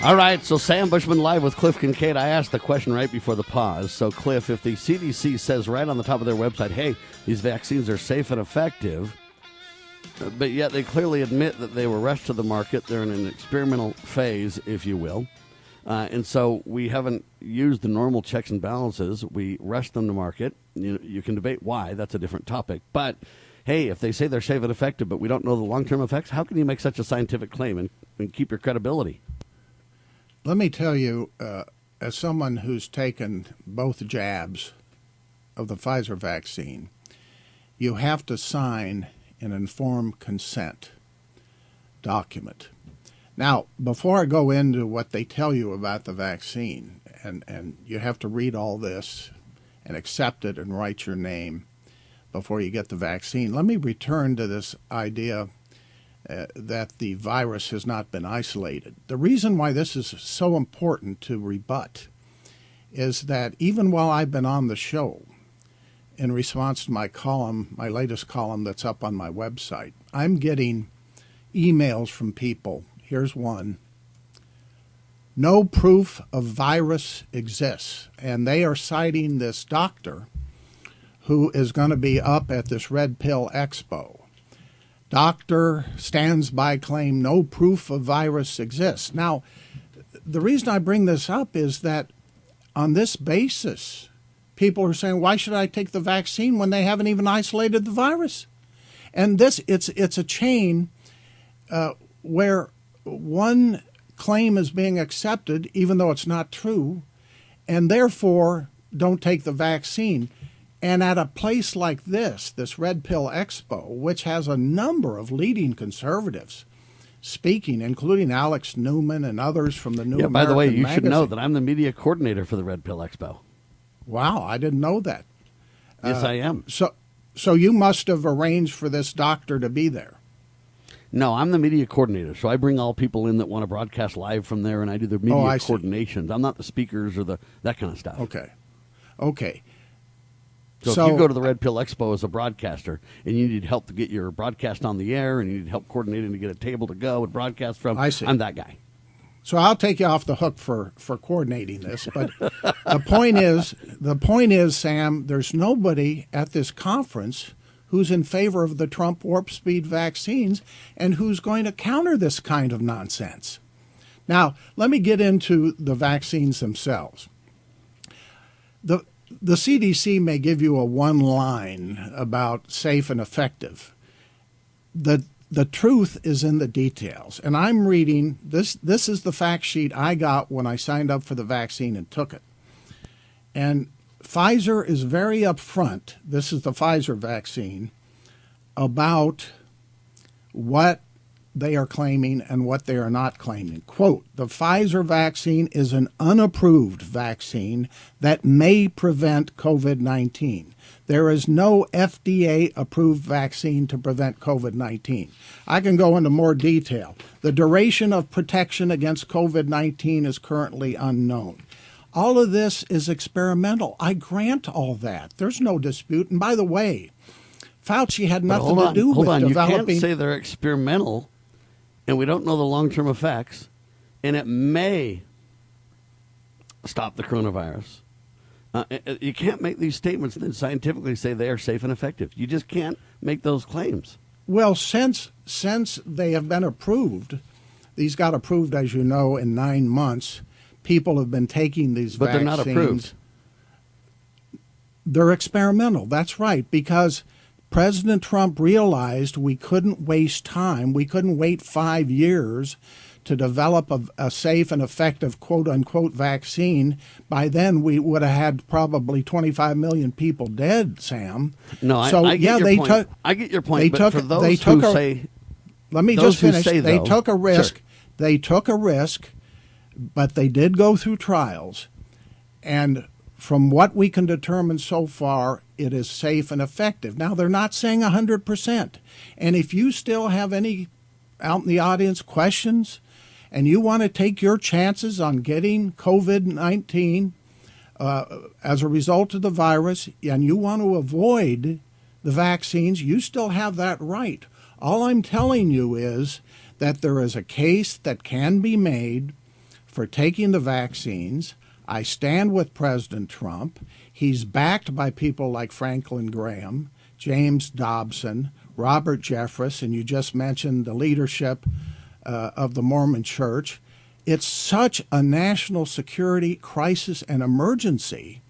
All right, so Sam Bushman live with Cliff Kincaid. I asked the question right before the pause. So, Cliff, if the CDC says right on the top of their website, hey, these vaccines are safe and effective, but yet they clearly admit that they were rushed to the market, they're in an experimental phase, if you will. Uh, and so we haven't used the normal checks and balances. We rushed them to market. You, you can debate why, that's a different topic. But hey, if they say they're safe and effective, but we don't know the long term effects, how can you make such a scientific claim and, and keep your credibility? Let me tell you, uh, as someone who's taken both jabs of the Pfizer vaccine, you have to sign an informed consent document. Now, before I go into what they tell you about the vaccine, and, and you have to read all this and accept it and write your name before you get the vaccine, let me return to this idea uh, that the virus has not been isolated. The reason why this is so important to rebut is that even while I've been on the show, in response to my column, my latest column that's up on my website, I'm getting emails from people. Here's one. No proof of virus exists. And they are citing this doctor who is going to be up at this Red Pill Expo. Doctor stands by claim no proof of virus exists. Now, the reason I bring this up is that on this basis, people are saying, why should I take the vaccine when they haven't even isolated the virus? And this, it's, it's a chain uh, where one claim is being accepted, even though it's not true, and therefore don't take the vaccine. And at a place like this, this Red Pill Expo, which has a number of leading conservatives speaking, including Alex Newman and others from the New yeah, by the way, you American should know that I'm the media coordinator for the Red Pill Expo. Wow, I didn't know that. Yes, Uh, I am. So, so you must have arranged for this doctor to be there. No, I'm the media coordinator, so I bring all people in that want to broadcast live from there, and I do the media Oh, I see. coordinations. I'm not the speakers or the that kind of stuff. Okay, okay. So, So- if you go to the Red Pill Expo as a broadcaster and you need help to get your broadcast on the air and you need help coordinating to get a table to go and broadcast from, I see. I'm that guy. So I'll take you off the hook for, for coordinating this, but the point is the point is, Sam, there's nobody at this conference who's in favor of the Trump warp speed vaccines and who's going to counter this kind of nonsense. Now, let me get into the vaccines themselves. The the CDC may give you a one line about safe and effective. The the truth is in the details. And I'm reading this this is the fact sheet I got when I signed up for the vaccine and took it. And Pfizer is very upfront. This is the Pfizer vaccine about what they are claiming and what they are not claiming. Quote The Pfizer vaccine is an unapproved vaccine that may prevent COVID 19. There is no FDA approved vaccine to prevent COVID 19. I can go into more detail. The duration of protection against COVID 19 is currently unknown. All of this is experimental. I grant all that. There's no dispute. And by the way, Fauci had nothing to do hold with on. You developing. can't say they're experimental, and we don't know the long term effects, and it may stop the coronavirus. Uh, uh, uh, you can't make these statements and then scientifically say they are safe and effective. You just can't make those claims. Well, since since they have been approved, these got approved, as you know, in nine months. People have been taking these But they're not approved. They're experimental. That's right, because President Trump realized we couldn't waste time. We couldn't wait five years to develop a, a safe and effective quote unquote vaccine. By then, we would have had probably 25 million people dead, Sam. No, so I get yeah, your they point. took. I get your point. They took. for those they took who a, say, let me just finish. say, they though- took a risk. Sure. They took a risk, but they did go through trials. And from what we can determine so far, it is safe and effective. Now, they're not saying 100%. And if you still have any out in the audience questions and you want to take your chances on getting COVID 19 uh, as a result of the virus and you want to avoid the vaccines, you still have that right. All I'm telling you is that there is a case that can be made for taking the vaccines. I stand with President Trump. He's backed by people like Franklin Graham, James Dobson, Robert Jeffress, and you just mentioned the leadership uh, of the Mormon Church. It's such a national security crisis and emergency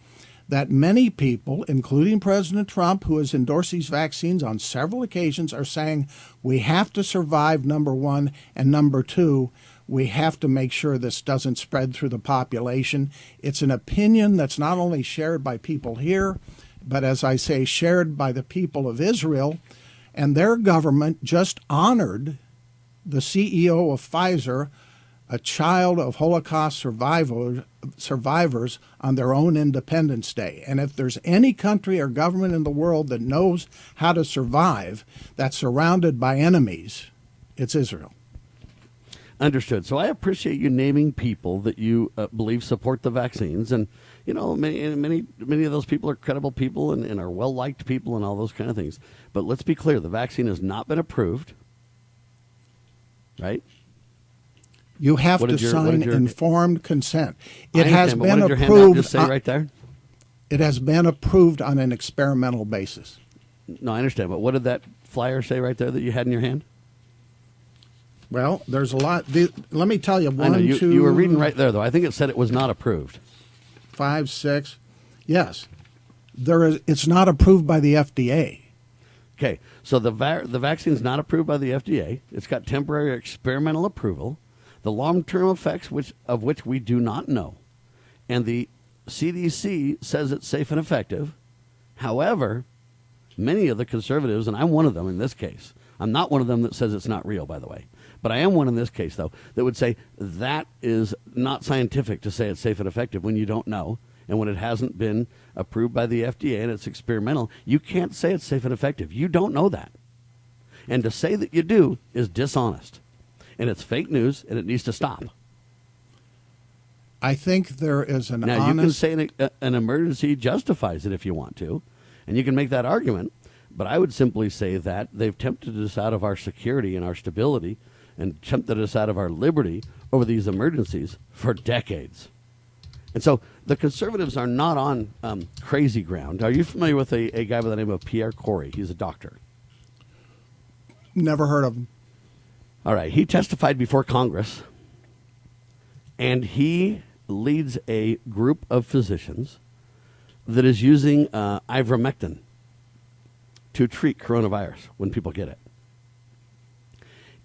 that many people, including President Trump, who has endorsed these vaccines on several occasions, are saying we have to survive, number one, and number two, we have to make sure this doesn't spread through the population. It's an opinion that's not only shared by people here, but as I say, shared by the people of Israel. And their government just honored the CEO of Pfizer, a child of Holocaust survivor, survivors, on their own Independence Day. And if there's any country or government in the world that knows how to survive that's surrounded by enemies, it's Israel. Understood. So I appreciate you naming people that you uh, believe support the vaccines, and you know many many many of those people are credible people and, and are well liked people and all those kind of things. But let's be clear: the vaccine has not been approved, right? You have What to your- sign your- informed consent. It has been what did your approved. just say on- right there? It has been approved on an experimental basis. No, I understand, but what did that flyer say right there that you had in your hand? Well, there's a lot. The, let me tell you, one, know you, two, you were reading right there, though. I think it said it was not approved. five, six. Yes, there is. It's not approved by the FDA. Okay, so the va- the vaccine's not approved by the FDA. It's got temporary experimental approval. The long term effects, which of which we do not know, and the CDC says it's safe and effective. However, many of the conservatives, and I'm one of them in this case, I'm not one of them that says it's not real, by the way, but I am one in this case, though, that would say that is not scientific to say it's safe and effective when you don't know. And when it hasn't been approved by the FDA and it's experimental, you can't say it's safe and effective. You don't know that. And to say that you do is dishonest. And it's fake news and it needs to stop. I think there is an now honest. you can say an, uh, an emergency justifies it if you want to, and you can make that argument. But I would simply say that they've tempted us out of our security and our stability, and tempted us out of our liberty over these emergencies for decades. And so the conservatives are not on um, crazy ground. Are you familiar with a, a guy by the name of Pierre Kory? He's a doctor. Never heard of him. All right. He testified before Congress, and he leads a group of physicians that is using uh, ivermectin to treat coronavirus when people get it.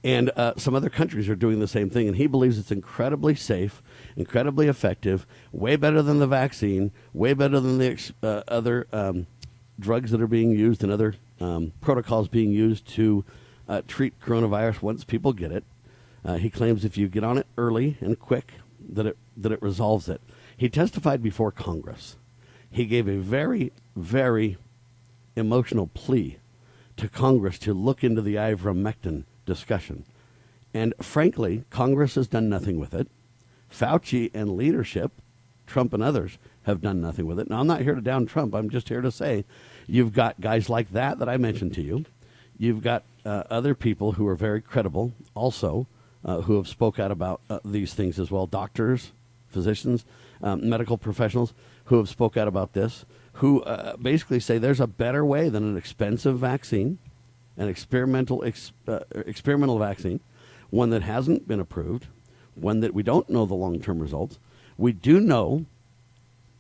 And uh, some other countries are doing the same thing, and he believes it's incredibly safe, incredibly effective, way better than the vaccine, way better than the uh, other um, drugs that are being used and other um, protocols being used to uh, treat coronavirus once people get it. Uh, he claims if you get on it early and quick, that it that it resolves it. He testified before Congress. He gave a very, very emotional plea to Congress to look into the ivermectin discussion. And frankly, Congress has done nothing with it. Fauci and leadership, Trump and others, have done nothing with it. Now, I'm not here to down Trump. I'm just here to say you've got guys like that that I mentioned to you. You've got uh, other people who are very credible also uh, who have spoke out about uh, these things as well. Doctors, physicians, um, medical professionals who have spoke out about this, who uh, basically say there's a better way than an expensive vaccine, an experimental ex- uh, experimental vaccine, one that hasn't been approved, one that we don't know the long-term results. We do know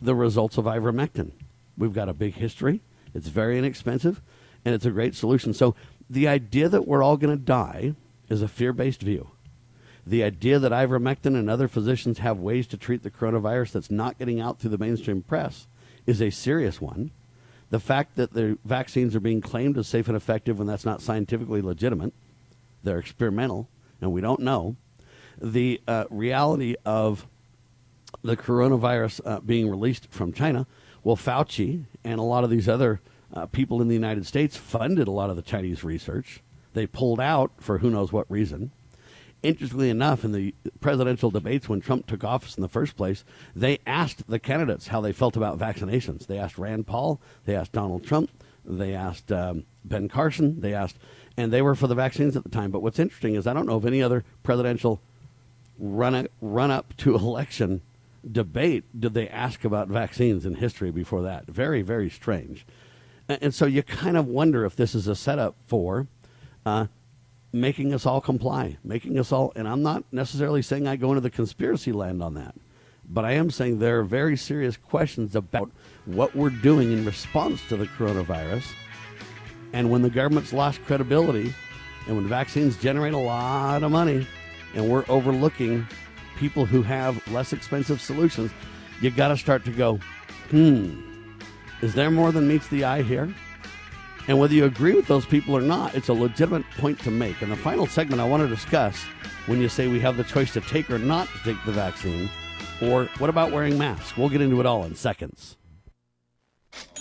the results of ivermectin. We've got a big history. It's very inexpensive, and it's a great solution. So the idea that we're all going to die is a fear-based view. The idea that ivermectin and other physicians have ways to treat the coronavirus that's not getting out through the mainstream press is a serious one. The fact that the vaccines are being claimed as safe and effective when that's not scientifically legitimate, they're experimental, and we don't know. The uh, reality of the coronavirus uh, being released from China, well, Fauci and a lot of these other uh, people in the United States funded a lot of the Chinese research. They pulled out for who knows what reason interestingly enough, in the presidential debates when Trump took office in the first place, they asked the candidates how they felt about vaccinations. They asked Rand Paul, they asked Donald Trump, they asked um, Ben Carson, they asked, and they were for the vaccines at the time. But what's interesting is I don't know of any other presidential run run up to [LAUGHS] election debate did they ask about vaccines in history before that. Very very strange, and, and so you kind of wonder if this is a setup for. Uh, making us all comply, making us all, and I'm not necessarily saying I go into the conspiracy land on that, but I am saying there are very serious questions about what we're doing in response to the coronavirus. And when the government's lost credibility, and when vaccines generate a lot of money, and we're overlooking people who have less expensive solutions, you got to start to go, hmm, is there more than meets the eye here? And whether you agree with those people or not, it's a legitimate point to make. And the final segment I want to discuss when you say we have the choice to take or not to take the vaccine, or what about wearing masks? We'll get into it all in seconds.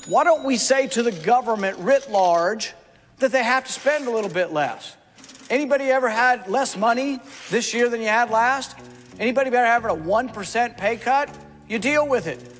Why don't we say to the government writ large that they have to spend a little bit less? Anybody ever had less money this year than you had last? Anybody ever having a 1% pay cut? You deal with it.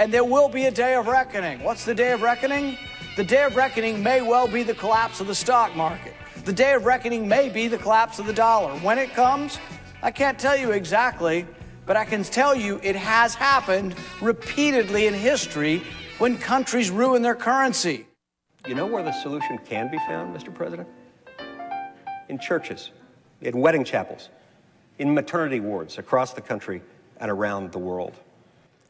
and there will be a day of reckoning. What's the day of reckoning? The day of reckoning may well be the collapse of the stock market. The day of reckoning may be the collapse of the dollar. When it comes, I can't tell you exactly, but I can tell you it has happened repeatedly in history when countries ruin their currency. You know where the solution can be found, Mr. President? In churches, in wedding chapels, in maternity wards across the country and around the world.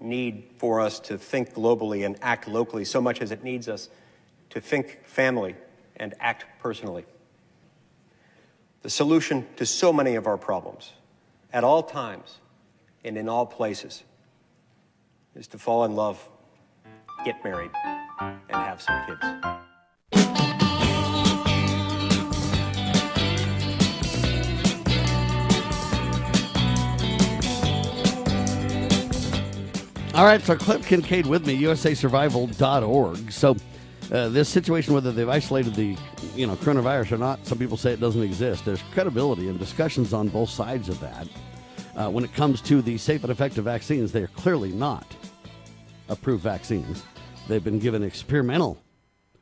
need for us to think globally and act locally so much as it needs us to think family and act personally. The solution to so many of our problems, at all times and in all places, is to fall in love, get married, and have some kids. All right, so Cliff Kincaid with me, USASurvival.org. So, uh, this situation, whether they've isolated the you know coronavirus or not, some people say it doesn't exist. There's credibility and discussions on both sides of that. Uh, when it comes to the safe and effective vaccines, they are clearly not approved vaccines. They've been given experimental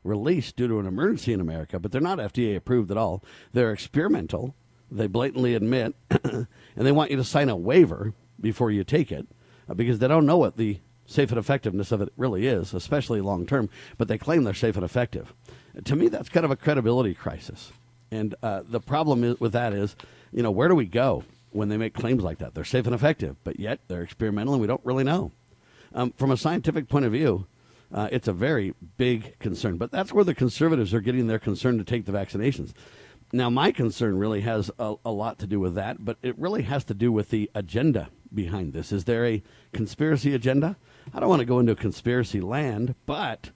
release due to an emergency in America, but they're not FDA approved at all. They're experimental. They blatantly admit, [COUGHS] and they want you to sign a waiver before you take it because they don't know what the safe and effectiveness of it really is, especially long term, but they claim they're safe and effective. To me, that's kind of a credibility crisis. And uh, the problem is, with that is, you know, where do we go when they make claims like that? They're safe and effective, but yet they're experimental and we don't really know. Um, from a scientific point of view, uh, it's a very big concern. But that's where the conservatives are getting their concern to take the vaccinations. Now, my concern really has a, a lot to do with that, but it really has to do with the agenda behind this. Is there a conspiracy agenda? I don't want to go into conspiracy land, but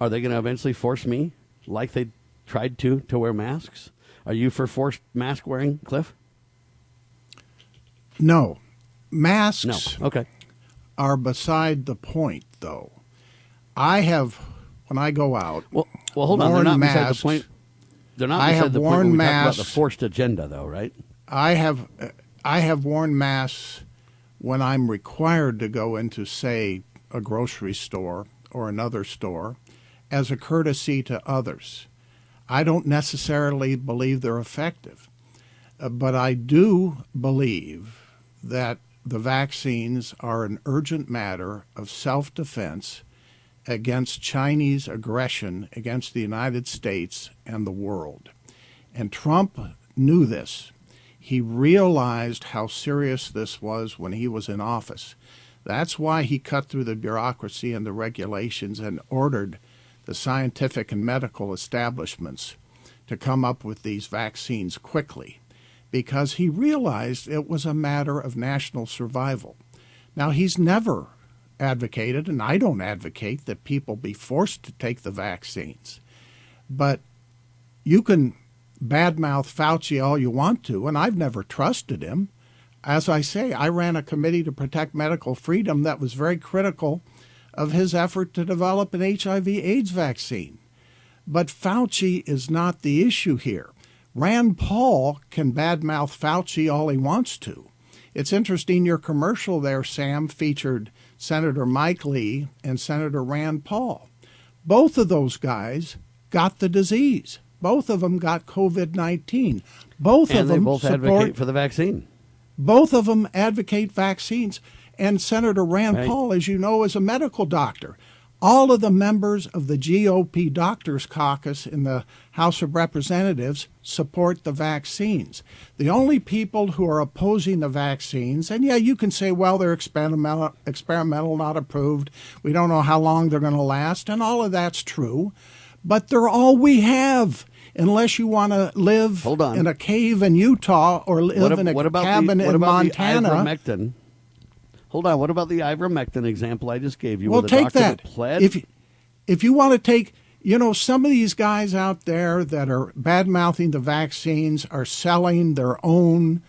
are they going to eventually force me, like they tried to, to wear masks? Are you for forced mask wearing, Cliff? No. Masks No. Okay. are beside the point, though. I have, when I go out, well, well, hold on. They're not beside the point. They're not I have the point worn when we about masks. the forced agenda, though, right? I have I have worn masks when I'm required to go into, say, a grocery store or another store as a courtesy to others. I don't necessarily believe they're effective, Uh, but I do believe that the vaccines are an urgent matter of self defense against Chinese aggression against the United States and the world. And Trump knew this. He realized how serious this was when he was in office. That's why he cut through the bureaucracy and the regulations and ordered the scientific and medical establishments to come up with these vaccines quickly because he realized it was a matter of national survival. Now, he's never advocated, and I don't advocate, that people be forced to take the vaccines. But you can badmouth Fauci all you want to, and I've never trusted him. As I say, I ran a committee to protect medical freedom that was very critical of his effort to develop an HIV AIDS vaccine. But Fauci is not the issue here. Rand Paul can badmouth Fauci all he wants to. It's interesting your commercial there, Sam, featured Senator Mike Lee and Senator Rand Paul. Both of those guys got the disease. Both of them got COVID 19. Both and of them both support, advocate for the vaccine. both of them advocate vaccines. And Senator Rand Right. Paul, as you know, is a medical doctor. All of the members of the GOP Doctors Caucus in the House of Representatives support the vaccines. The only people who are opposing the vaccines, and yeah, you can say, well, they're experimental, experimental not approved. We don't know how long they're going to last, and all of that's true. But they're all we have. Unless you want to live in a cave in Utah or live What, in a what cabin the, what in about Montana. The ivermectin? Hold on. What about the ivermectin example I just gave you? well, where the take doctor that. Pled? If you- if you want to take, you know, some of these guys out there that are bad mouthing the vaccines are selling their own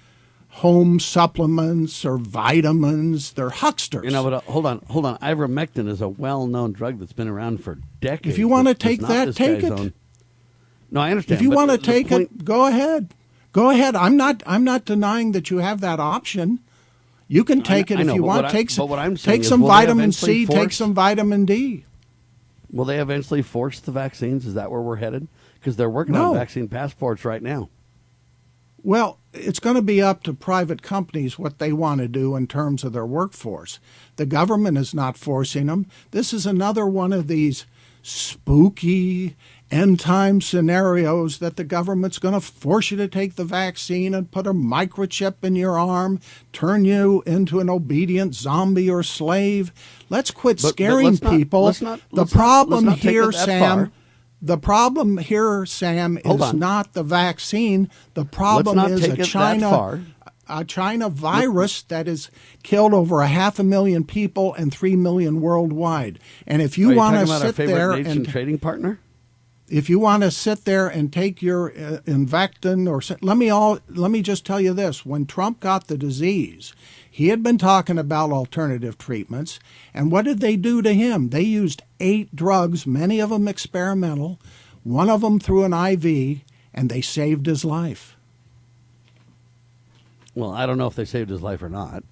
home supplements or vitamins. They're hucksters. You know, but uh, hold on, hold on. Ivermectin is a well-known drug that's been around for decades. If you want to take that, take it. own- No, I understand. If you want to take point- it, go ahead. Go ahead. I'm not. I'm not denying that you have that option. You can take I it if know, you want. I- take some. Take some vitamin C. Take some vitamin D. Will they eventually force the vaccines? Is that where we're headed? Because they're working No. on vaccine passports right now. Well, it's going to be up to private companies what they want to do in terms of their workforce. The government is not forcing them. This is another one of these spooky end time scenarios that the government's going to force you to take the vaccine and put a microchip in your arm, turn you into an obedient zombie or slave. Let's quit But- but scaring let's not- people. let's not- the let's not- problem let's not here, Sam. far. The problem here, Sam, Hold is on. not the vaccine. The problem is a China a China virus that has killed over a half a million people and three million worldwide. And if you want to sit there and trading partner? If you want to sit there and take your uh, Invectin or let me all let me just tell you this: when Trump got the disease, he had been talking about alternative treatments, and what did they do to him? They used eight drugs, many of them experimental, one of them through an IV, and they saved his life. Well, I don't know if they saved his life or not.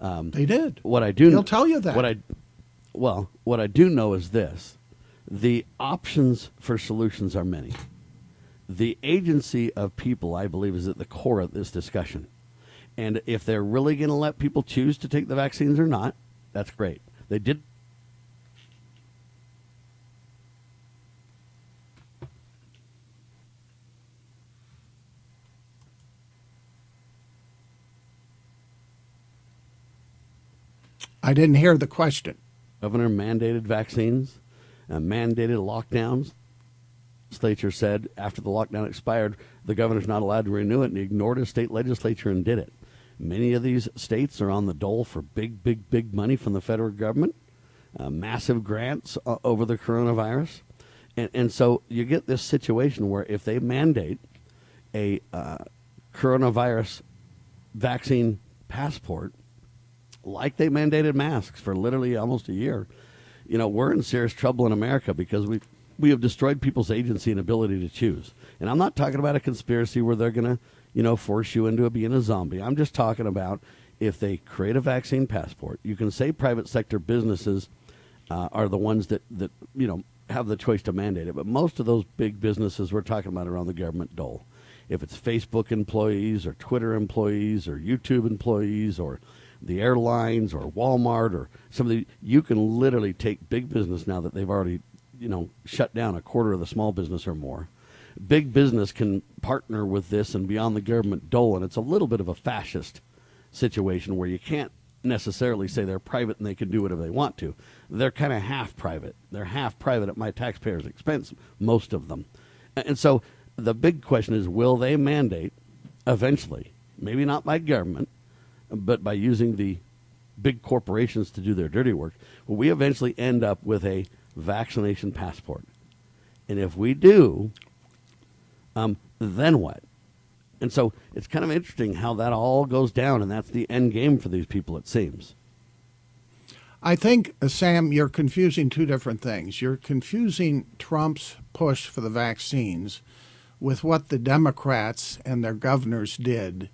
Um, They did. What I do, He'll tell you that. What I, well, what I do know is this: the options for solutions are many. The agency of people, I believe, is at the core of this discussion. And if they're really going to let people choose to take the vaccines or not, that's great. They did. I didn't hear the question. Governor mandated vaccines, uh, mandated lockdowns. Legislature said after the lockdown expired, the governor's not allowed to renew it, and he ignored his state legislature and did it. Many of these states are on the dole for big, big, big money from the federal government, uh, massive grants uh, over the coronavirus. And, and so you get this situation where if they mandate a uh, coronavirus vaccine passport, like they mandated masks for literally almost a year, you know, we're in serious trouble in America because we we have destroyed people's agency and ability to choose. And I'm not talking about a conspiracy where they're going to, you know, force you into being a zombie. I'm just talking about if they create a vaccine passport, you can say private sector businesses uh, are the ones that that you know have the choice to mandate it, but most of those big businesses we're talking about are on the government dole. If it's Facebook employees or Twitter employees or YouTube employees or the airlines or Walmart or some of the you can literally take big business now that they've already you know shut down a quarter of the small business or more. Big business can partner with this and beyond the government dole, and it's a little bit of a fascist situation where you can't necessarily say they're private and they can do whatever they want to. They're kind of half private. They're half private at my taxpayers' expense, most of them. And so the big question is will they mandate eventually, maybe not by government, but by using the big corporations to do their dirty work, will we eventually end up with a vaccination passport? And if we do, um, then what? And so it's kind of interesting how that all goes down, and that's the end game for these people, it seems. I think, uh, Sam, you're confusing two different things. You're confusing Trump's push for the vaccines with what the Democrats and their governors did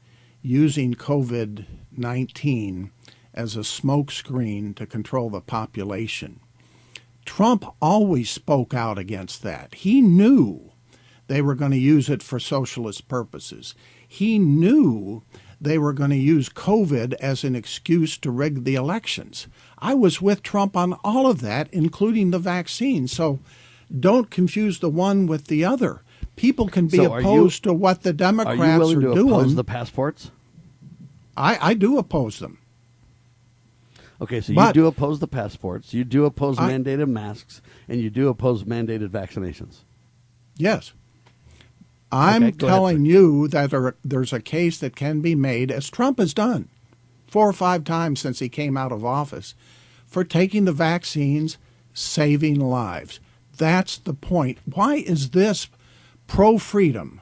using COVID 19 as a smokescreen to control the population. Trump always spoke out against that. He knew they were going to use it for socialist purposes. He knew they were going to use COVID as an excuse to rig the elections. I was with Trump on all of that, including the vaccine. So don't confuse the one with the other. People can be So are you- opposed to what the Democrats Are you willing to doing. oppose the passports? I, I do oppose them. Okay, so you do oppose the passports, you do oppose I- mandated masks, and you do oppose mandated vaccinations. Yes. I'm Okay, go ahead, telling you that there, there's a case that can be made, as Trump has done four or five times since he came out of office, for taking the vaccines, saving lives. That's the point. Why is this pro freedom,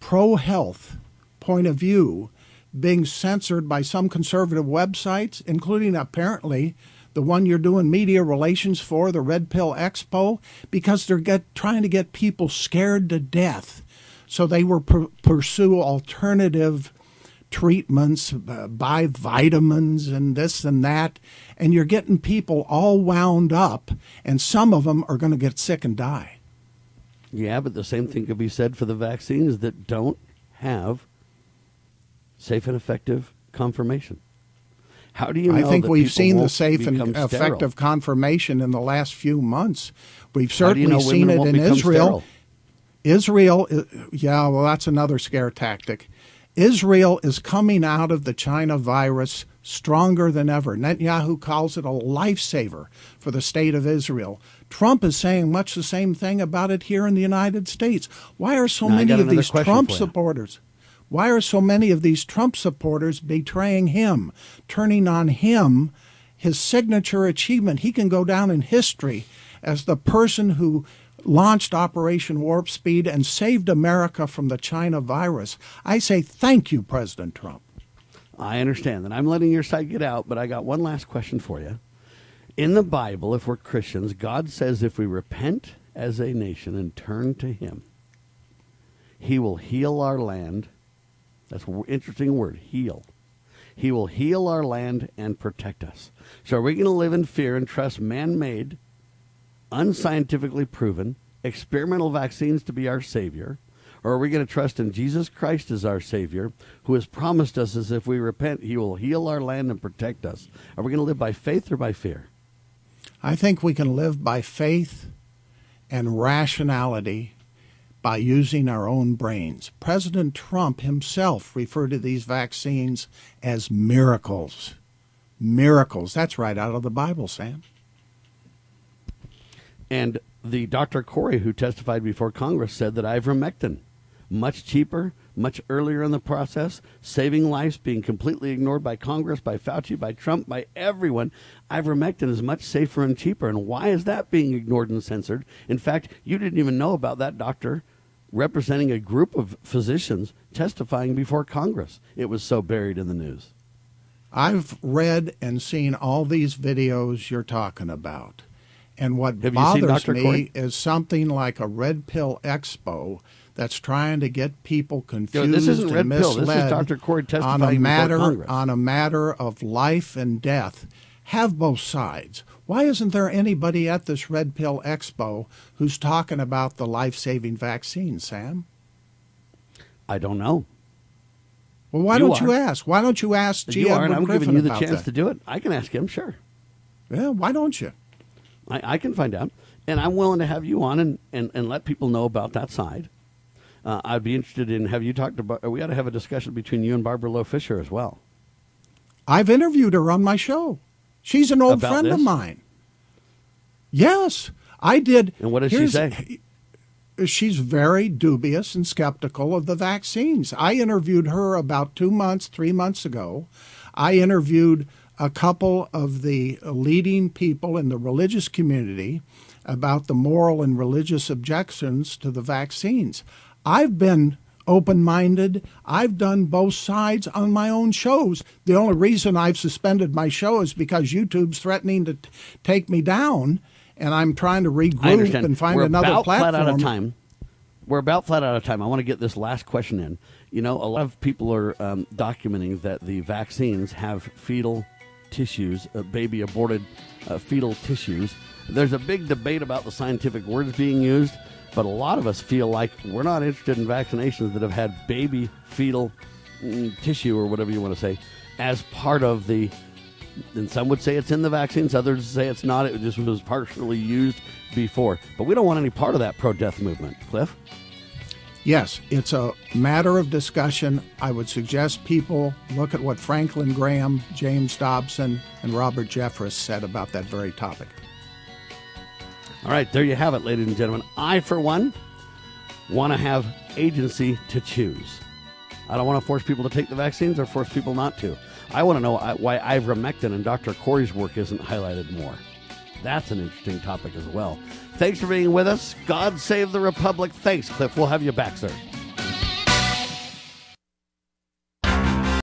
pro health point of view being censored by some conservative websites, including apparently the one you're doing media relations for, the Red Pill Expo, because they're get, trying to get people scared to death. So they will pr- pursue alternative treatments, uh, buy vitamins and this and that, and you're getting people all wound up, and some of them are going to get sick and die. Yeah, but the same thing could be said for the vaccines that don't have safe and effective confirmation. How do you? I think we've seen the safe and effective sterile? confirmation in the last few months. We've certainly seen it in Israel. sterile? Israel, yeah, well, that's another scare tactic. Israel is coming out of the China virus stronger than ever. Netanyahu calls it a lifesaver for the state of Israel. Trump is saying much the same thing about it here in the United States. Why are so Now, many of these Trump supporters? Why are so many of these Trump supporters betraying him, turning on him, his signature achievement? He can go down in history as the person who launched Operation Warp Speed and saved America from the China virus. I say thank you, President Trump. I understand that. I'm letting your side get out, but I got one last question for you. In the Bible, if we're Christians, God says if we repent as a nation and turn to Him, He will heal our land. That's an interesting word, heal. He will heal our land and protect us. So are we going to live in fear and trust man made, unscientifically proven, experimental vaccines to be our Savior? Or are we going to trust in Jesus Christ as our Savior, who has promised us as if we repent, He will heal our land and protect us? Are we going to live by faith or by fear? I think we can live by faith and rationality by using our own brains. President Trump himself referred to these vaccines as miracles. Miracles. That's right out of the Bible, Sam. And the Dr. Kory, who testified before Congress, said that ivermectin, much cheaper, much earlier in the process, saving lives, being completely ignored by Congress, by Fauci, by Trump, by everyone. Ivermectin is much safer and cheaper. And why is that being ignored and censored? In fact, you didn't even know about that doctor representing a group of physicians testifying before Congress. It was so buried in the news. I've read and seen all these videos you're talking about. And what Have bothers me Kory? is something like a red pill expo that's trying to get people confused this isn't and red pill. This is misled Dr. Kory on a matter on a matter of life and death. Have both sides. Why isn't there anybody at this red pill expo who's talking about the life-saving vaccine, Sam? I don't know. Well, why You don't you ask? Why don't you ask G. you are, and I'm Griffin giving you the chance that? to do it. I can ask him, sure. Yeah, why don't you? I, I can find out. And I'm willing to have you on and, and, and let people know about that side. Uh, I'd be interested in have you talked about, we ought to have a discussion between you and Barbara Loe Fisher as well. I've interviewed her on my show. She's an old About friend of mine. Yes, I did. And what does she say? She's very dubious and skeptical of the vaccines. I interviewed her about two months, three months ago. I interviewed a couple of the leading people in the religious community about the moral and religious objections to the vaccines. I've been open minded. I've done both sides on my own shows. The only reason I've suspended my show is because YouTube's threatening to t- take me down, and I'm trying to regroup and find We're another about platform. flat out of time. We're about flat out of time. I want to get this last question in. You know, a lot of people are um, documenting that the vaccines have fetal tissues, uh, baby aborted uh, fetal tissues. There's a big debate about the scientific words being used, but a lot of us feel like we're not interested in vaccinations that have had baby fetal mm, tissue or whatever you want to say as part of the and some would say it's in the vaccines, others say it's not. It just was partially used before. But we don't want any part of that pro death movement. Cliff? Yes, it's a matter of discussion. I would suggest people look at what Franklin Graham, James Dobson, and Robert Jeffress said about that very topic. All right, there you have it, ladies and gentlemen. I, for one, want to have agency to choose. I don't want to force people to take the vaccines or force people not to. I want to know why ivermectin and Dr. Kory's work isn't highlighted more. That's an interesting topic as well. Thanks for being with us. God save the Republic. Thanks, Cliff. We'll have you back, sir.